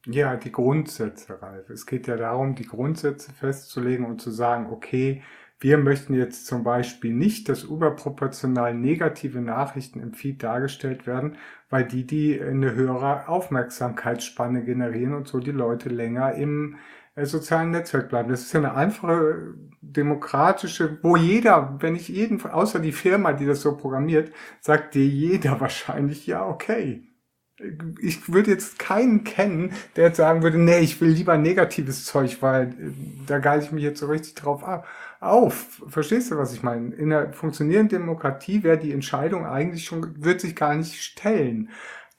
Ja, die Grundsätze, Ralf. Es geht ja darum, die Grundsätze festzulegen und zu sagen, okay, wir möchten jetzt zum Beispiel nicht, dass überproportional negative Nachrichten im Feed dargestellt werden, weil die die eine höhere Aufmerksamkeitsspanne generieren und so die Leute länger im äh, sozialen Netzwerk bleiben. Das ist ja eine einfache demokratische, wo jeder, wenn ich jeden, außer die Firma, die das so programmiert, sagt dir jeder wahrscheinlich, ja, okay ich würde jetzt keinen kennen, der jetzt sagen würde, nee, ich will lieber negatives Zeug, weil äh, da geile ich mich jetzt so richtig drauf auf. Verstehst du, was ich meine? In einer funktionierenden Demokratie wäre die Entscheidung eigentlich schon, wird sich gar nicht stellen.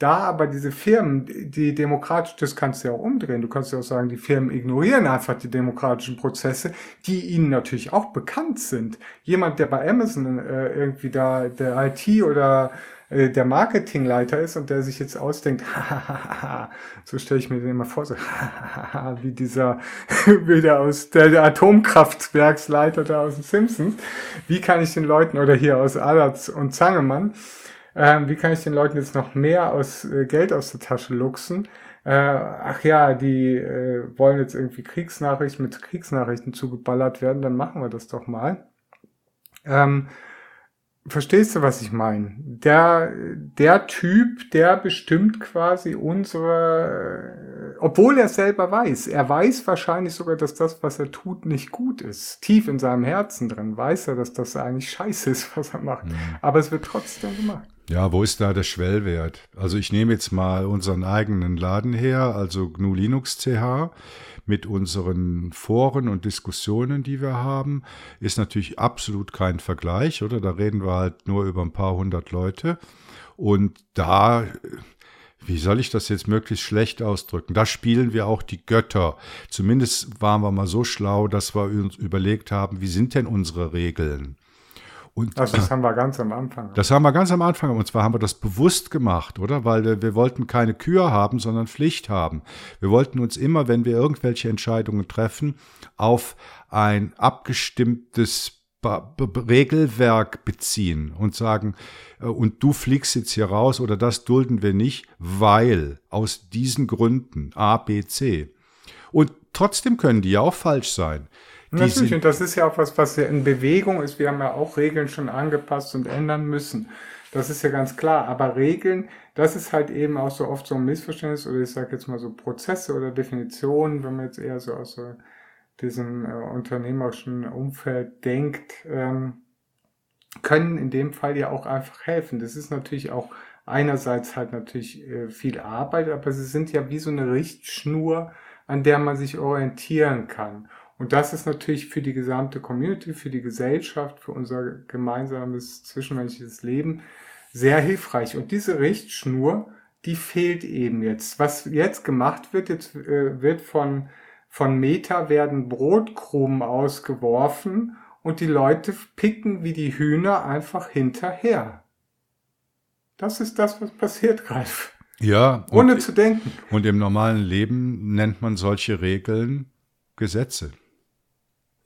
Da aber diese Firmen, die demokratisch, das kannst du ja auch umdrehen. Du kannst ja auch sagen, die Firmen ignorieren einfach die demokratischen Prozesse, die ihnen natürlich auch bekannt sind. Jemand, der bei Amazon äh, irgendwie da der IT oder äh, der Marketingleiter ist und der sich jetzt ausdenkt, so stelle ich mir den immer vor, so wie dieser, wie der aus der, der Atomkraftwerksleiter da aus den Simpsons. Wie kann ich den Leuten, oder hier aus Alatz und Zangemann, äh, wie kann ich den Leuten jetzt noch mehr aus äh, Geld aus der Tasche luchsen? Äh, ach ja, die äh, wollen jetzt irgendwie Kriegsnachrichten mit Kriegsnachrichten zugeballert werden, dann machen wir das doch mal. Ähm, Verstehst du, was ich meine? Der, der Typ, der bestimmt quasi unsere, obwohl er selber weiß, er weiß wahrscheinlich sogar, dass das, was er tut, nicht gut ist. Tief in seinem Herzen drin weiß er, dass das eigentlich scheiße ist, was er macht. Mhm. Aber es wird trotzdem gemacht. Ja, wo ist da der Schwellwert? Also ich nehme jetzt mal unseren eigenen Laden her, also GNU Linux CH mit unseren Foren und Diskussionen, die wir haben, ist natürlich absolut kein Vergleich, oder? Da reden wir halt nur über ein paar hundert Leute. Und da, wie soll ich das jetzt möglichst schlecht ausdrücken? Da spielen wir auch die Götter. Zumindest waren wir mal so schlau, dass wir uns überlegt haben, wie sind denn unsere Regeln? Und, also das haben wir ganz am Anfang. Das haben wir ganz am Anfang. Und zwar haben wir das bewusst gemacht, oder? Weil wir, wollten keine Kür haben, sondern Pflicht haben. Wir wollten uns immer, wenn wir irgendwelche Entscheidungen treffen, auf ein abgestimmtes Regelwerk beziehen und sagen, äh, und du fliegst jetzt hier raus oder das dulden wir nicht, weil aus diesen Gründen A, B, C. Und trotzdem können die ja auch falsch sein. Natürlich, und das ist ja auch was, was ja in Bewegung ist. Wir haben ja auch Regeln schon angepasst und ändern müssen. Das ist ja ganz klar. Aber Regeln, das ist halt eben auch so oft so ein Missverständnis oder ich sage jetzt mal so Prozesse oder Definitionen, wenn man jetzt eher so aus so diesem äh, unternehmerischen Umfeld denkt, ähm, können in dem Fall ja auch einfach helfen. Das ist natürlich auch einerseits halt natürlich äh, viel Arbeit, aber sie sind ja wie so eine Richtschnur, an der man sich orientieren kann. Und das ist natürlich für die gesamte Community, für die Gesellschaft, für unser gemeinsames zwischenmenschliches Leben sehr hilfreich. Und diese Richtschnur, die fehlt eben jetzt. Was jetzt gemacht wird, jetzt äh, wird von, von Meta werden Brotkrumen ausgeworfen und die Leute picken wie die Hühner einfach hinterher. Das ist das, was passiert, Ralf. Ja. Ohne zu denken. Und im normalen Leben nennt man solche Regeln Gesetze.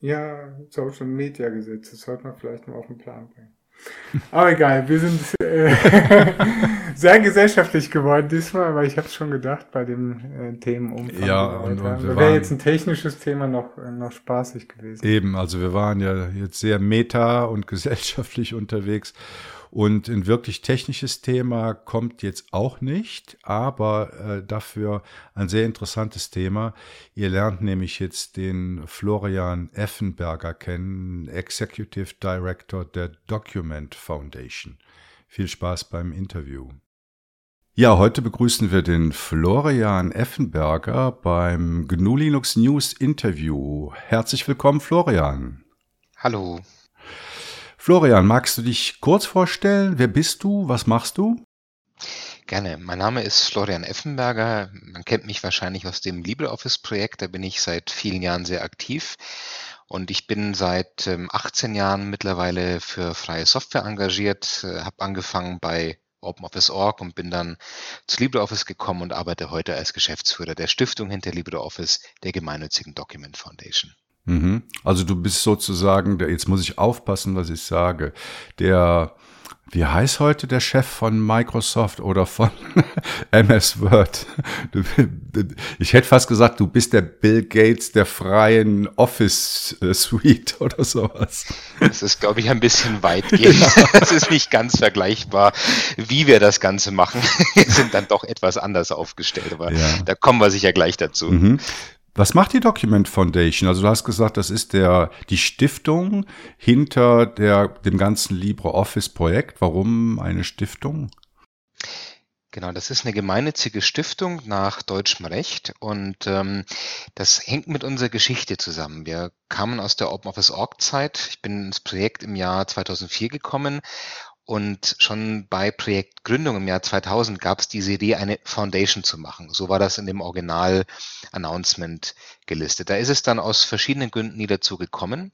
Ja, Social Media Gesetze sollte man vielleicht mal auf den Plan bringen. Aber egal, wir sind äh, sehr gesellschaftlich geworden diesmal, aber ich habe schon gedacht bei dem äh, Themenumfang. Ja, und, und wir wäre jetzt ein technisches Thema noch, noch spaßig gewesen. Eben, also wir waren ja jetzt sehr meta und gesellschaftlich unterwegs. Und ein wirklich technisches Thema kommt jetzt auch nicht, aber äh, dafür ein sehr interessantes Thema. Ihr lernt nämlich jetzt den Florian Effenberger kennen, Executive Director der Document Foundation. Viel Spaß beim Interview. Ja, heute begrüßen wir den Florian Effenberger beim GNU Linux News Interview. Herzlich willkommen, Florian. Hallo. Florian, magst du dich kurz vorstellen? Wer bist du? Was machst du? Gerne. Mein Name ist Florian Effenberger. Man kennt mich wahrscheinlich aus dem LibreOffice-Projekt. Da bin ich seit vielen Jahren sehr aktiv. Und ich bin seit 18 ähm, Jahren mittlerweile für freie Software engagiert, äh, habe angefangen bei OpenOffice.org und bin dann zu LibreOffice gekommen und arbeite heute als Geschäftsführer der Stiftung hinter LibreOffice, der gemeinnützigen Document Foundation. Mhm. Also du bist sozusagen, der, jetzt muss ich aufpassen, was ich sage, der, wie heißt heute der Chef von Microsoft oder von MS Word? Ich hätte fast gesagt, du bist der Bill Gates der freien Office Suite oder sowas. Das ist, glaube ich, ein bisschen weitgehend. Es ist nicht ganz vergleichbar, wie wir das Ganze machen. Wir sind dann doch etwas anders aufgestellt, aber ja. da kommen wir sicher gleich dazu. Mhm. Was macht die Document Foundation? Also du hast gesagt, das ist der, die Stiftung hinter der, dem ganzen LibreOffice-Projekt. Warum eine Stiftung? Genau, das ist eine gemeinnützige Stiftung nach deutschem Recht und ähm, das hängt mit unserer Geschichte zusammen. Wir kamen aus der OpenOffice.org-Zeit. Ich bin ins Projekt im Jahr 2004 gekommen und schon bei Projektgründung im Jahr 2000 gab es diese Idee, eine Foundation zu machen. So war das in dem Original-Announcement gelistet. Da ist es dann aus verschiedenen Gründen nie dazu gekommen.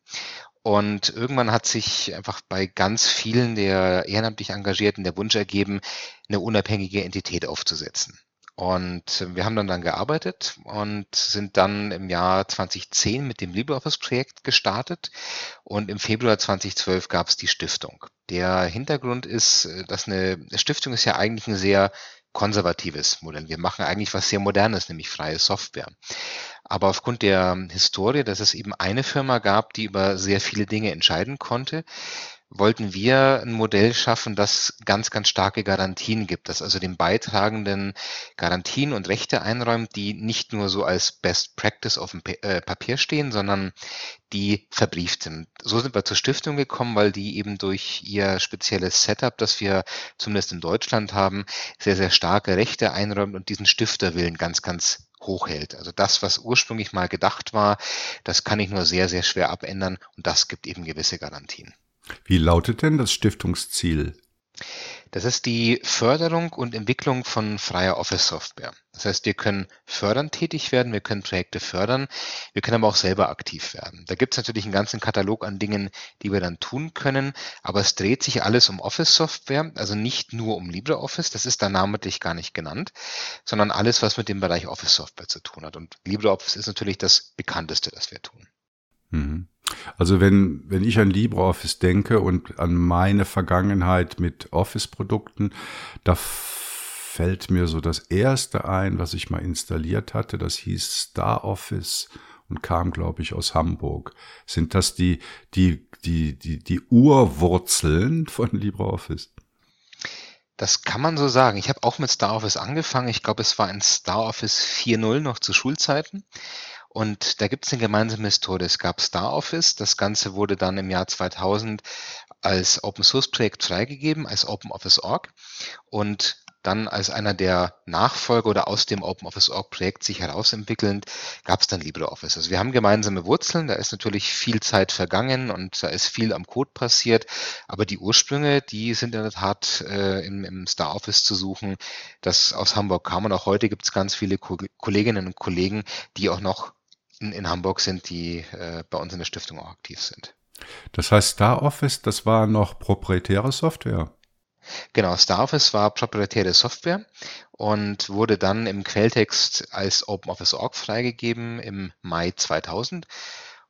Und irgendwann hat sich einfach bei ganz vielen der ehrenamtlich Engagierten der Wunsch ergeben, eine unabhängige Entität aufzusetzen. Und wir haben dann dann gearbeitet und sind dann im Jahr 2010 mit dem LibreOffice-Projekt gestartet und im Februar 2012 gab es die Stiftung. Der Hintergrund ist, äh, dass eine Stiftung ist ja eigentlich ein sehr konservatives Modell. Wir machen eigentlich was sehr Modernes, nämlich freie Software. Aber aufgrund der Historie, dass es eben eine Firma gab, die über sehr viele Dinge entscheiden konnte, wollten wir ein Modell schaffen, das ganz, ganz starke Garantien gibt, das also den Beitragenden Garantien und Rechte einräumt, die nicht nur so als Best Practice auf dem äh, Papier stehen, sondern die verbrieft sind. So sind wir zur Stiftung gekommen, weil die eben durch ihr spezielles Setup, das wir zumindest in Deutschland haben, sehr, sehr starke Rechte einräumt und diesen Stifterwillen ganz, ganz hochhält. Also das, was ursprünglich mal gedacht war, das kann ich nur sehr, sehr schwer abändern und das gibt eben gewisse Garantien. Wie lautet denn das Stiftungsziel? Das ist die Förderung und Entwicklung von freier Office-Software. Das heißt, wir können fördern tätig werden, wir können Projekte fördern, wir können aber auch selber aktiv werden. Da gibt es natürlich einen ganzen Katalog an Dingen, die wir dann tun können, aber es dreht sich alles um Office-Software, also nicht nur um LibreOffice, das ist da namentlich gar nicht genannt, sondern alles, was mit dem Bereich Office-Software zu tun hat. Und LibreOffice ist natürlich das bekannteste, das wir tun. Mhm. Also wenn, wenn ich an LibreOffice denke und an meine Vergangenheit mit Office-Produkten, da fällt mir so das erste ein, was ich mal installiert hatte. Das hieß Star Office und kam, glaube ich, aus Hamburg. Sind das die, die, die, die, die Urwurzeln von LibreOffice? Das kann man so sagen. Ich habe auch mit Star Office angefangen. Ich glaube, es war ein Star Office 4.0 noch zu Schulzeiten. Und da gibt es eine gemeinsame Historie. Es gab StarOffice. Das Ganze wurde dann im Jahr 2000 als Open Source Projekt freigegeben, als OpenOffice.org. Und dann als einer der Nachfolger oder aus dem OpenOffice.org Projekt sich herausentwickelnd, gab es dann LibreOffice. Also wir haben gemeinsame Wurzeln, da ist natürlich viel Zeit vergangen und da ist viel am Code passiert, aber die Ursprünge, die sind in der Tat äh, im, im StarOffice zu suchen, das aus Hamburg kam und auch heute gibt es ganz viele Ko Kolleginnen und Kollegen, die auch noch in, in Hamburg sind, die äh, bei uns in der Stiftung auch aktiv sind. Das heißt, StarOffice, das war noch proprietäre Software? Genau, StarOffice war proprietäre Software und wurde dann im Quelltext als OpenOffice.org freigegeben im Mai 2000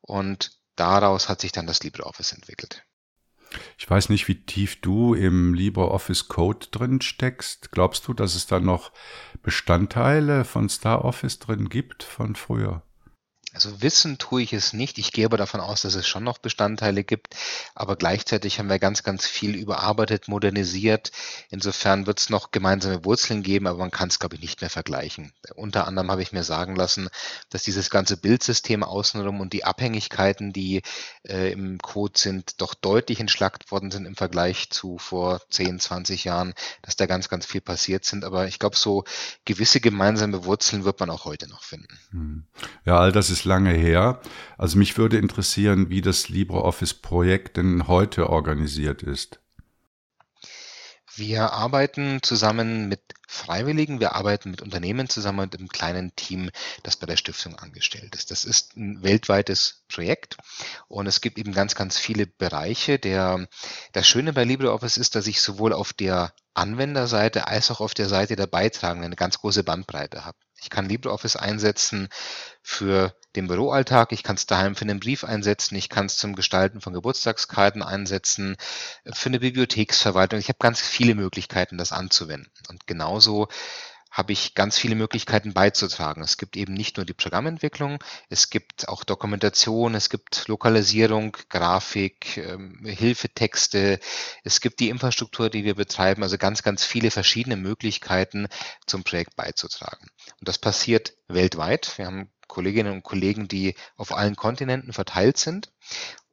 und daraus hat sich dann das LibreOffice entwickelt. Ich weiß nicht, wie tief du im LibreOffice Code drin steckst. Glaubst du, dass es da noch Bestandteile von StarOffice drin gibt von früher? Also wissen tue ich es nicht. Ich gehe aber davon aus, dass es schon noch Bestandteile gibt. Aber gleichzeitig haben wir ganz, ganz viel überarbeitet, modernisiert. Insofern wird es noch gemeinsame Wurzeln geben, aber man kann es, glaube ich, nicht mehr vergleichen. Unter anderem habe ich mir sagen lassen, dass dieses ganze Bildsystem außenrum und die Abhängigkeiten, die äh, im Code sind, doch deutlich entschlackt worden sind im Vergleich zu vor 10, 20 Jahren, dass da ganz, ganz viel passiert sind. Aber ich glaube, so gewisse gemeinsame Wurzeln wird man auch heute noch finden. Hm. Ja, all das ist lange her. Also mich würde interessieren, wie das LibreOffice-Projekt denn heute organisiert ist. Wir arbeiten zusammen mit Freiwilligen, wir arbeiten mit Unternehmen zusammen und einem kleinen Team, das bei der Stiftung angestellt ist. Das ist ein weltweites Projekt und es gibt eben ganz, ganz viele Bereiche. Der, das Schöne bei LibreOffice ist, dass ich sowohl auf der Anwenderseite als auch auf der Seite der Beitragenden eine ganz große Bandbreite habe. Ich kann LibreOffice einsetzen für den Büroalltag, ich kann es daheim für einen Brief einsetzen, ich kann es zum Gestalten von Geburtstagskarten einsetzen, für eine Bibliotheksverwaltung. Ich habe ganz viele Möglichkeiten, das anzuwenden. Und genauso habe ich ganz viele Möglichkeiten beizutragen. Es gibt eben nicht nur die Programmentwicklung, es gibt auch Dokumentation, es gibt Lokalisierung, Grafik, ähm, Hilfetexte, es gibt die Infrastruktur, die wir betreiben, also ganz, ganz viele verschiedene Möglichkeiten zum Projekt beizutragen. Und das passiert weltweit. Wir haben Kolleginnen und Kollegen, die auf allen Kontinenten verteilt sind.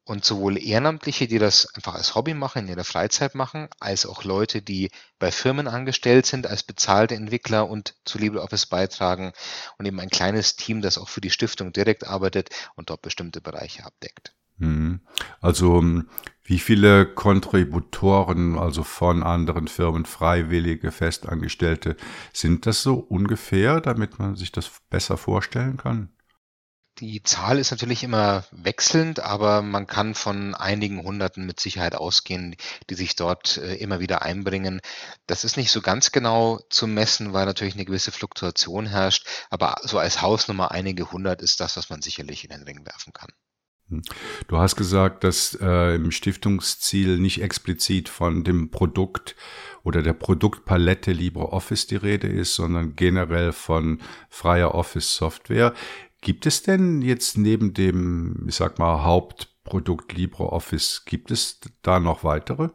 Und sowohl Ehrenamtliche, die das einfach als Hobby machen, in ihrer Freizeit machen, als auch Leute, die bei Firmen angestellt sind, als bezahlte Entwickler und zu LibreOffice beitragen und eben ein kleines Team, das auch für die Stiftung direkt arbeitet und dort bestimmte Bereiche abdeckt. Mhm. Also ähm, wie viele Kontributoren, also von anderen Firmen, Freiwillige, Festangestellte, sind das so ungefähr, damit man sich das besser vorstellen kann? Die Zahl ist natürlich immer wechselnd, aber man kann von einigen Hunderten mit Sicherheit ausgehen, die sich dort äh, immer wieder einbringen. Das ist nicht so ganz genau zu messen, weil natürlich eine gewisse Fluktuation herrscht, aber so als Hausnummer einige hundert ist das, was man sicherlich in den Ring werfen kann. Hm. Du hast gesagt, dass äh, im Stiftungsziel nicht explizit von dem Produkt oder der Produktpalette LibreOffice die Rede ist, sondern generell von freier Office-Software. Gibt es denn jetzt neben dem, ich sag mal, Hauptprodukt LibreOffice, gibt es da noch weitere?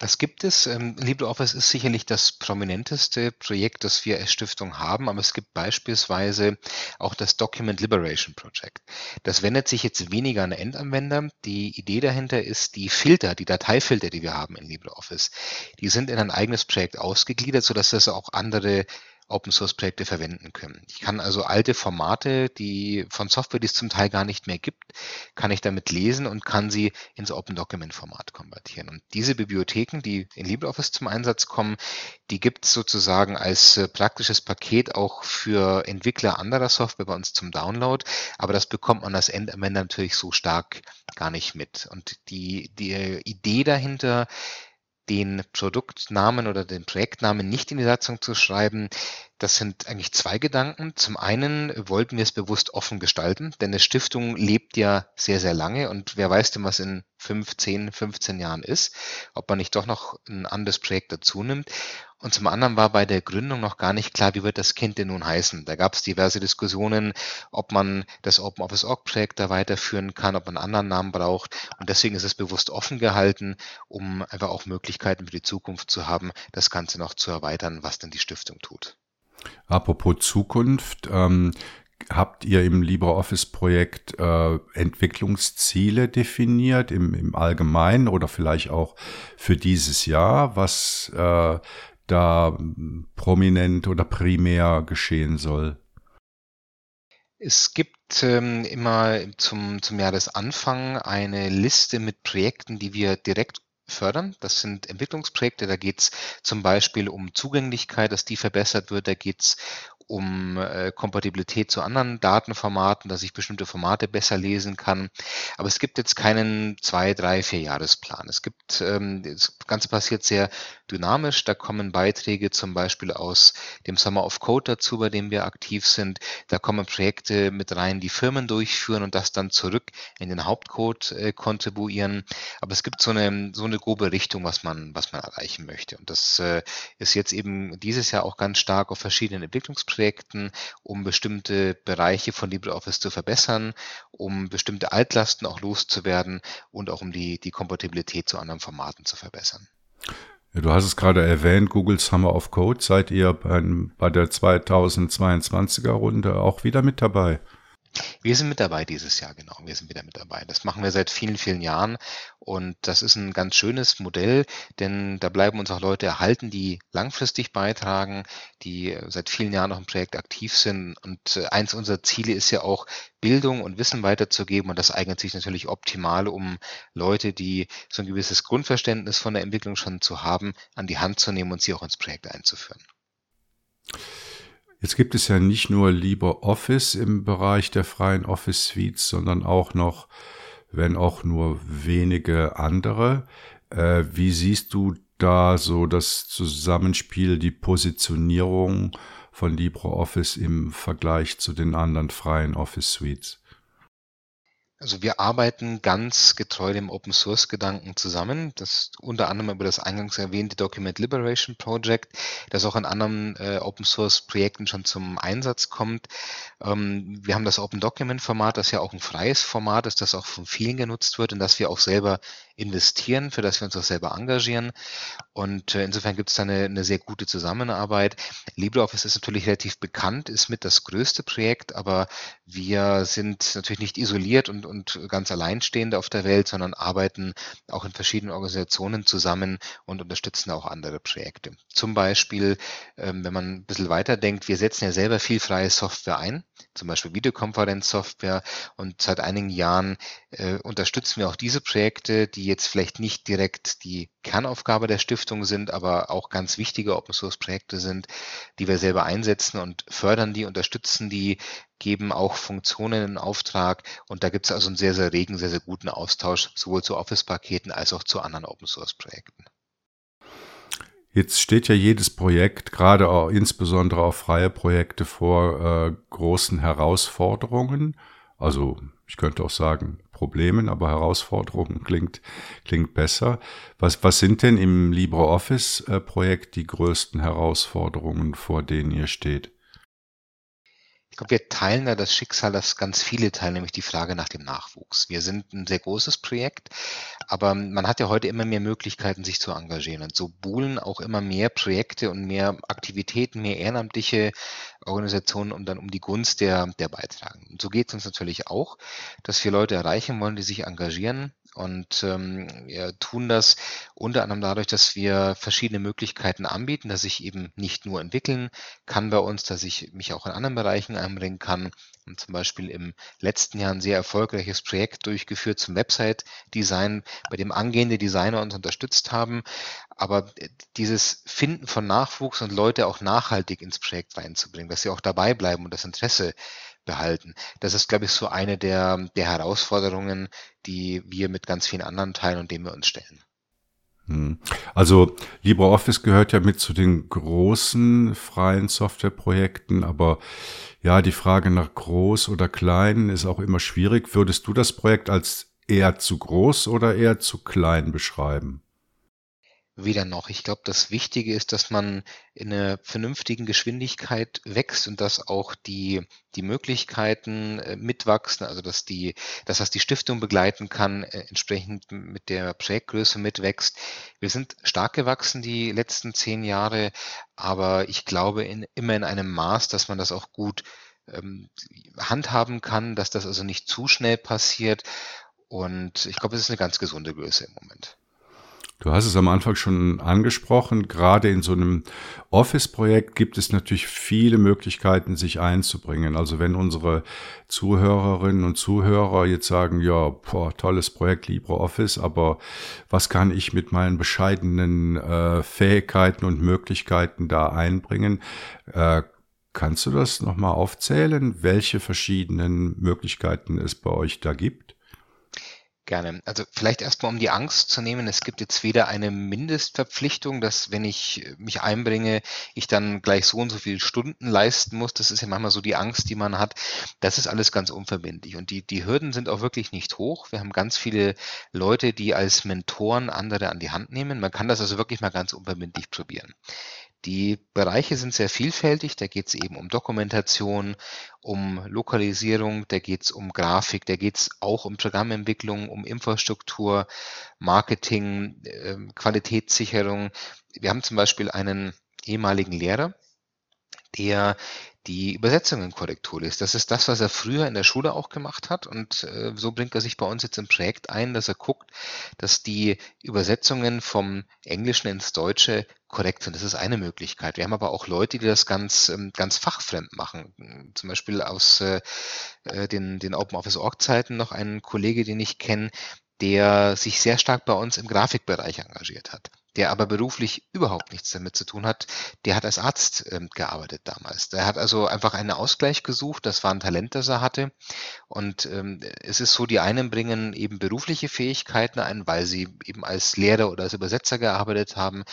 Das gibt es. Ähm, LibreOffice ist sicherlich das prominenteste Projekt, das wir als Stiftung haben, aber es gibt beispielsweise auch das Document Liberation Project. Das wendet sich jetzt weniger an Endanwender. Die Idee dahinter ist, die Filter, die Dateifilter, die wir haben in LibreOffice, die sind in ein eigenes Projekt ausgegliedert, sodass das auch andere Open Source Projekte verwenden können. Ich kann also alte Formate, die von Software, die es zum Teil gar nicht mehr gibt, kann ich damit lesen und kann sie ins Open Document Format konvertieren. Und diese Bibliotheken, die in LibreOffice zum Einsatz kommen, die gibt es sozusagen als äh, praktisches Paket auch für Entwickler anderer Software bei uns zum Download. Aber das bekommt man als Endanwender natürlich so stark gar nicht mit. Und die, die Idee dahinter den Produktnamen oder den Projektnamen nicht in die Satzung zu schreiben, das sind eigentlich zwei Gedanken. Zum einen wollten wir es bewusst offen gestalten, denn eine Stiftung lebt ja sehr, sehr lange und wer weiß denn, was in 5, 10, 15 Jahren ist, ob man nicht doch noch ein anderes Projekt dazu nimmt. Und zum anderen war bei der Gründung noch gar nicht klar, wie wird das Kind denn nun heißen. Da gab es diverse Diskussionen, ob man das Open Office Org Projekt da weiterführen kann, ob man einen anderen Namen braucht. Und deswegen ist es bewusst offen gehalten, um einfach auch Möglichkeiten für die Zukunft zu haben, das Ganze noch zu erweitern, was denn die Stiftung tut. Apropos Zukunft, ähm, habt ihr im LibreOffice-Projekt äh, Entwicklungsziele definiert im, im Allgemeinen oder vielleicht auch für dieses Jahr, was äh, da prominent oder primär geschehen soll? Es gibt ähm, immer zum, zum Jahresanfang eine Liste mit Projekten, die wir direkt fördern. Das sind Entwicklungsprojekte, da geht es zum Beispiel um Zugänglichkeit, dass die verbessert wird, da geht es um äh, Kompatibilität zu anderen Datenformaten, dass ich bestimmte Formate besser lesen kann. Aber es gibt jetzt keinen zwei, drei, vier Jahresplan. Es gibt, ähm, das Ganze passiert sehr dynamisch. Da kommen Beiträge zum Beispiel aus dem Summer of Code dazu, bei dem wir aktiv sind. Da kommen Projekte mit rein, die Firmen durchführen und das dann zurück in den Hauptcode äh, kontribuieren. Aber es gibt so eine, so eine grobe Richtung, was man, was man erreichen möchte. Und das äh, ist jetzt eben dieses Jahr auch ganz stark auf verschiedenen Entwicklungsprojekten, um bestimmte Bereiche von LibreOffice zu verbessern, um bestimmte Altlasten auch loszuwerden und auch um die, die Kompatibilität zu anderen Formaten zu verbessern. Ja, du hast es gerade erwähnt, Google Summer of Code. Seid ihr bei, bei der 2022er Runde auch wieder mit dabei? Wir sind mit dabei dieses Jahr, genau. Wir sind wieder mit dabei. Das machen wir seit vielen, vielen Jahren und das ist ein ganz schönes Modell, denn da bleiben uns auch Leute erhalten, die langfristig beitragen, die seit vielen Jahren noch im Projekt aktiv sind. Und äh, eins unserer Ziele ist ja auch, Bildung und Wissen weiterzugeben und das eignet sich natürlich optimal, um Leute, die so ein gewisses Grundverständnis von der Entwicklung schon zu haben, an die Hand zu nehmen und sie auch ins Projekt einzuführen. Jetzt gibt es ja nicht nur LibreOffice im Bereich der freien Office Suites, sondern auch noch, wenn auch nur wenige andere. Äh, wie siehst du da so das Zusammenspiel, die Positionierung von LibreOffice im Vergleich zu den anderen freien Office Suites? Also wir arbeiten ganz getreu dem Open Source Gedanken zusammen. Das unter anderem über das eingangs erwähnte Document Liberation Project, das auch in anderen äh, Open Source Projekten schon zum Einsatz kommt. Ähm, wir haben das Open Document Format, das ja auch ein freies Format ist, das auch von vielen genutzt wird und das wir auch selber investieren, für das wir uns auch selber engagieren. Und äh, insofern gibt es da eine, eine sehr gute Zusammenarbeit. LibreOffice ist natürlich relativ bekannt, ist mit das größte Projekt, aber wir sind natürlich nicht isoliert und, und ganz alleinstehende auf der Welt, sondern arbeiten auch in verschiedenen Organisationen zusammen und unterstützen auch andere Projekte. Zum Beispiel, ähm, wenn man ein bisschen weiter denkt, wir setzen ja selber viel freie Software ein, zum Beispiel Videokonferenzsoftware und seit einigen Jahren äh, unterstützen wir auch diese Projekte, die jetzt vielleicht nicht direkt die Kernaufgabe der Stiftung sind, aber auch ganz wichtige Open Source Projekte sind, die wir selber einsetzen und fördern die, unterstützen die, geben auch Funktionen in Auftrag und da gibt es also einen sehr, sehr regen, sehr, sehr guten Austausch sowohl zu Office-Paketen als auch zu anderen Open Source Projekten. Jetzt steht ja jedes Projekt, gerade auch insbesondere auch freie Projekte, vor äh, großen Herausforderungen. Also ich könnte auch sagen Problemen, aber Herausforderungen klingt, klingt besser. Was, was sind denn im LibreOffice-Projekt die größten Herausforderungen, vor denen ihr steht? Glaube, wir teilen da das Schicksal, das ganz viele teilen, nämlich die Frage nach dem Nachwuchs. Wir sind ein sehr großes Projekt, aber man hat ja heute immer mehr Möglichkeiten, sich zu engagieren. Und so buhlen auch immer mehr Projekte und mehr Aktivitäten, mehr ehrenamtliche Organisationen um dann um die Gunst der, der beitragen. Und so geht es uns natürlich auch, dass wir Leute erreichen wollen, die sich engagieren, und ähm, wir tun das unter anderem dadurch, dass wir verschiedene Möglichkeiten anbieten, dass ich eben nicht nur entwickeln kann bei uns, dass ich mich auch in anderen Bereichen einbringen kann. Und zum Beispiel im letzten Jahr ein sehr erfolgreiches Projekt durchgeführt zum Website-Design, bei dem angehende Designer uns unterstützt haben. Aber dieses Finden von Nachwuchs und Leute auch nachhaltig ins Projekt reinzubringen, dass sie auch dabei bleiben und das Interesse behalten. Das ist, glaube ich, so eine der, der Herausforderungen, die wir mit ganz vielen anderen teilen und denen wir uns stellen. Hm. Also LibreOffice gehört ja mit zu den großen freien Softwareprojekten, aber ja, die Frage nach groß oder klein ist auch immer schwierig. Würdest du das Projekt als eher zu groß oder eher zu klein beschreiben? Weder noch. Ich glaube, das Wichtige ist, dass man in einer vernünftigen Geschwindigkeit wächst und dass auch die, die Möglichkeiten äh, mitwachsen, also dass die, dass das die Stiftung begleiten kann, äh, entsprechend mit der Projektgröße mitwächst. Wir sind stark gewachsen die letzten zehn Jahre, aber ich glaube in, immer in einem Maß, dass man das auch gut ähm, handhaben kann, dass das also nicht zu schnell passiert. Und ich glaube, es ist eine ganz gesunde Größe im Moment. Du hast es am Anfang schon angesprochen. Gerade in so einem Office-Projekt gibt es natürlich viele Möglichkeiten, sich einzubringen. Also wenn unsere Zuhörerinnen und Zuhörer jetzt sagen, ja, boah, tolles Projekt LibreOffice, aber was kann ich mit meinen bescheidenen äh, Fähigkeiten und Möglichkeiten da einbringen? Äh, Kannst du das nochmal aufzählen, welche verschiedenen Möglichkeiten es bei euch da gibt? Gerne. Also vielleicht erstmal, um die Angst zu nehmen. Es gibt jetzt weder eine Mindestverpflichtung, dass wenn ich mich einbringe, ich dann gleich so und so viele Stunden leisten muss. Das ist ja manchmal so die Angst, die man hat. Das ist alles ganz unverbindlich. Und die, die Hürden sind auch wirklich nicht hoch. Wir haben ganz viele Leute, die als Mentoren andere an die Hand nehmen. Man kann das also wirklich mal ganz unverbindlich probieren. Die Bereiche sind sehr vielfältig. Da geht es eben um Dokumentation, um Lokalisierung, da geht es um Grafik, da geht es auch um Programmentwicklung, um Infrastruktur, Marketing, äh, Qualitätssicherung. Wir haben zum Beispiel einen ehemaligen Lehrer, der die Übersetzungen-Korrektur ist. Das ist das, was er früher in der Schule auch gemacht hat. Und äh, so bringt er sich bei uns jetzt im Projekt ein, dass er guckt, dass die Übersetzungen vom Englischen ins Deutsche korrekt sind. Das ist eine Möglichkeit. Wir haben aber auch Leute, die das ganz, ähm, ganz fachfremd machen. Zum Beispiel aus äh, äh den, den Open Office Org Zeiten noch ein Kollege, den ich kenne, der sich sehr stark bei uns im Grafikbereich engagiert hat, der aber beruflich überhaupt nichts damit zu tun hat. Der hat als Arzt ähm, gearbeitet damals. Der hat also einfach einen Ausgleich gesucht. Das war ein Talent, das er hatte. Und ähm, es ist so, die einen bringen eben berufliche Fähigkeiten ein, weil sie eben als Lehrer oder als Übersetzer gearbeitet haben.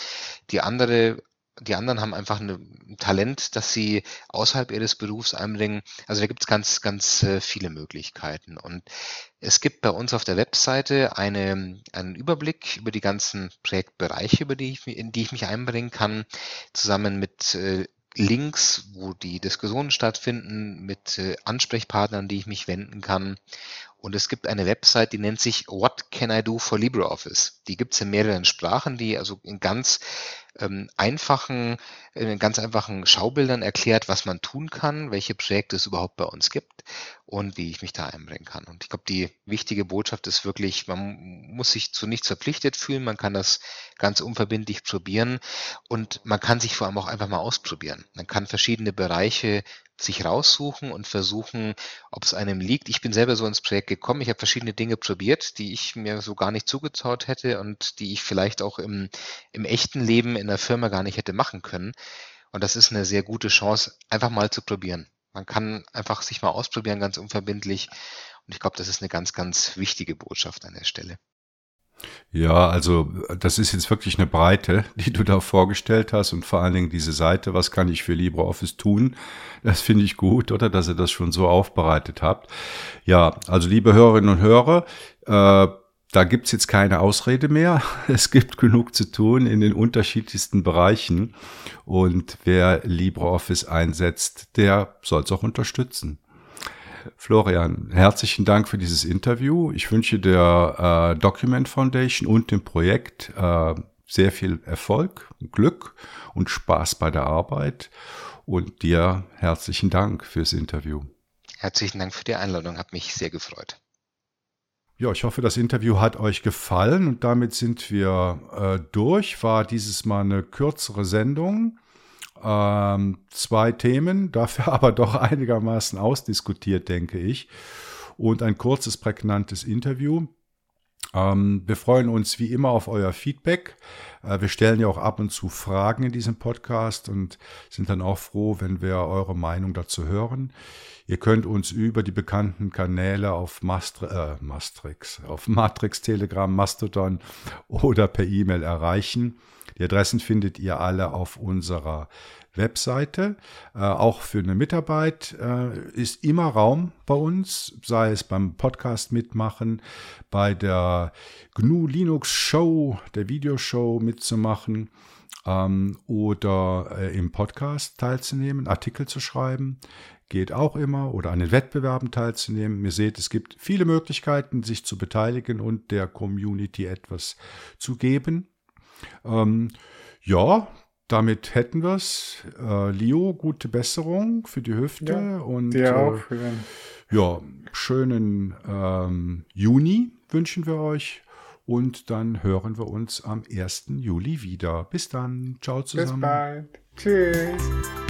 Die andere die anderen haben einfach ein Talent, das sie außerhalb ihres Berufs einbringen. Also da gibt es ganz, ganz äh, viele Möglichkeiten. Und es gibt bei uns auf der Webseite eine, einen Überblick über die ganzen Projektbereiche, über die ich, in die ich mich einbringen kann, zusammen mit äh, Links, wo die Diskussionen stattfinden, mit äh, Ansprechpartnern, die ich mich wenden kann. Und es gibt eine Website, die nennt sich What Can I Do for LibreOffice? Die gibt es in mehreren Sprachen, die also in ganz ähm, einfachen, in ganz einfachen Schaubildern erklärt, was man tun kann, welche Projekte es überhaupt bei uns gibt und wie ich mich da einbringen kann. Und ich glaube, die wichtige Botschaft ist wirklich, man muss sich zu nichts verpflichtet fühlen, man kann das ganz unverbindlich probieren und man kann sich vor allem auch einfach mal ausprobieren. Man kann verschiedene Bereiche sich raussuchen und versuchen, ob es einem liegt. Ich bin selber so ins Projekt gekommen. Ich habe verschiedene Dinge probiert, die ich mir so gar nicht zugetraut hätte und die ich vielleicht auch im, im echten Leben in der Firma gar nicht hätte machen können. Und das ist eine sehr gute Chance, einfach mal zu probieren. Man kann einfach sich mal ausprobieren, ganz unverbindlich. Und ich glaube, das ist eine ganz, ganz wichtige Botschaft an der Stelle. Ja, also das ist jetzt wirklich eine Breite, die du da vorgestellt hast und vor allen Dingen diese Seite, was kann ich für LibreOffice tun? Das finde ich gut, oder dass ihr das schon so aufbereitet habt. Ja, also liebe Hörerinnen und Hörer, äh, da gibt's jetzt keine Ausrede mehr. Es gibt genug zu tun in den unterschiedlichsten Bereichen. Und wer LibreOffice einsetzt, der soll es auch unterstützen. Florian, herzlichen Dank für dieses Interview. Ich wünsche der äh, Document Foundation und dem Projekt äh, sehr viel Erfolg, Glück und Spaß bei der Arbeit. Und dir herzlichen Dank fürs Interview. Herzlichen Dank für die Einladung, hat mich sehr gefreut. Ja, ich hoffe, das Interview hat euch gefallen und damit sind wir äh, durch. War dieses Mal eine kürzere Sendung. Ähm, zwei Themen, dafür aber doch einigermaßen ausdiskutiert, denke ich. Und ein kurzes, prägnantes Interview. Ähm, wir freuen uns wie immer auf euer Feedback. Äh, wir stellen ja auch ab und zu Fragen in diesem Podcast und sind dann auch froh, wenn wir eure Meinung dazu hören. Ihr könnt uns über die bekannten Kanäle auf Mastri äh, Matrix, auf Matrix, Telegram, Mastodon oder per E-Mail erreichen. Die Adressen findet ihr alle auf unserer Webseite. Äh, auch für eine Mitarbeit äh, ist immer Raum bei uns, sei es beim Podcast mitmachen, bei der GNU Linux Show, der Videoshow mitzumachen ähm, oder äh, im Podcast teilzunehmen, Artikel zu schreiben. Geht auch immer oder an den Wettbewerben teilzunehmen. Ihr seht, es gibt viele Möglichkeiten, sich zu beteiligen und der Community etwas zu geben. Ähm, ja, damit hätten wir es. Äh, Leo, gute Besserung für die Hüfte ja, und. Äh, ja, schönen ähm, Juni wünschen wir euch und dann hören wir uns am 1. Juli wieder. Bis dann. Ciao zusammen. Bis bald. Tschüss.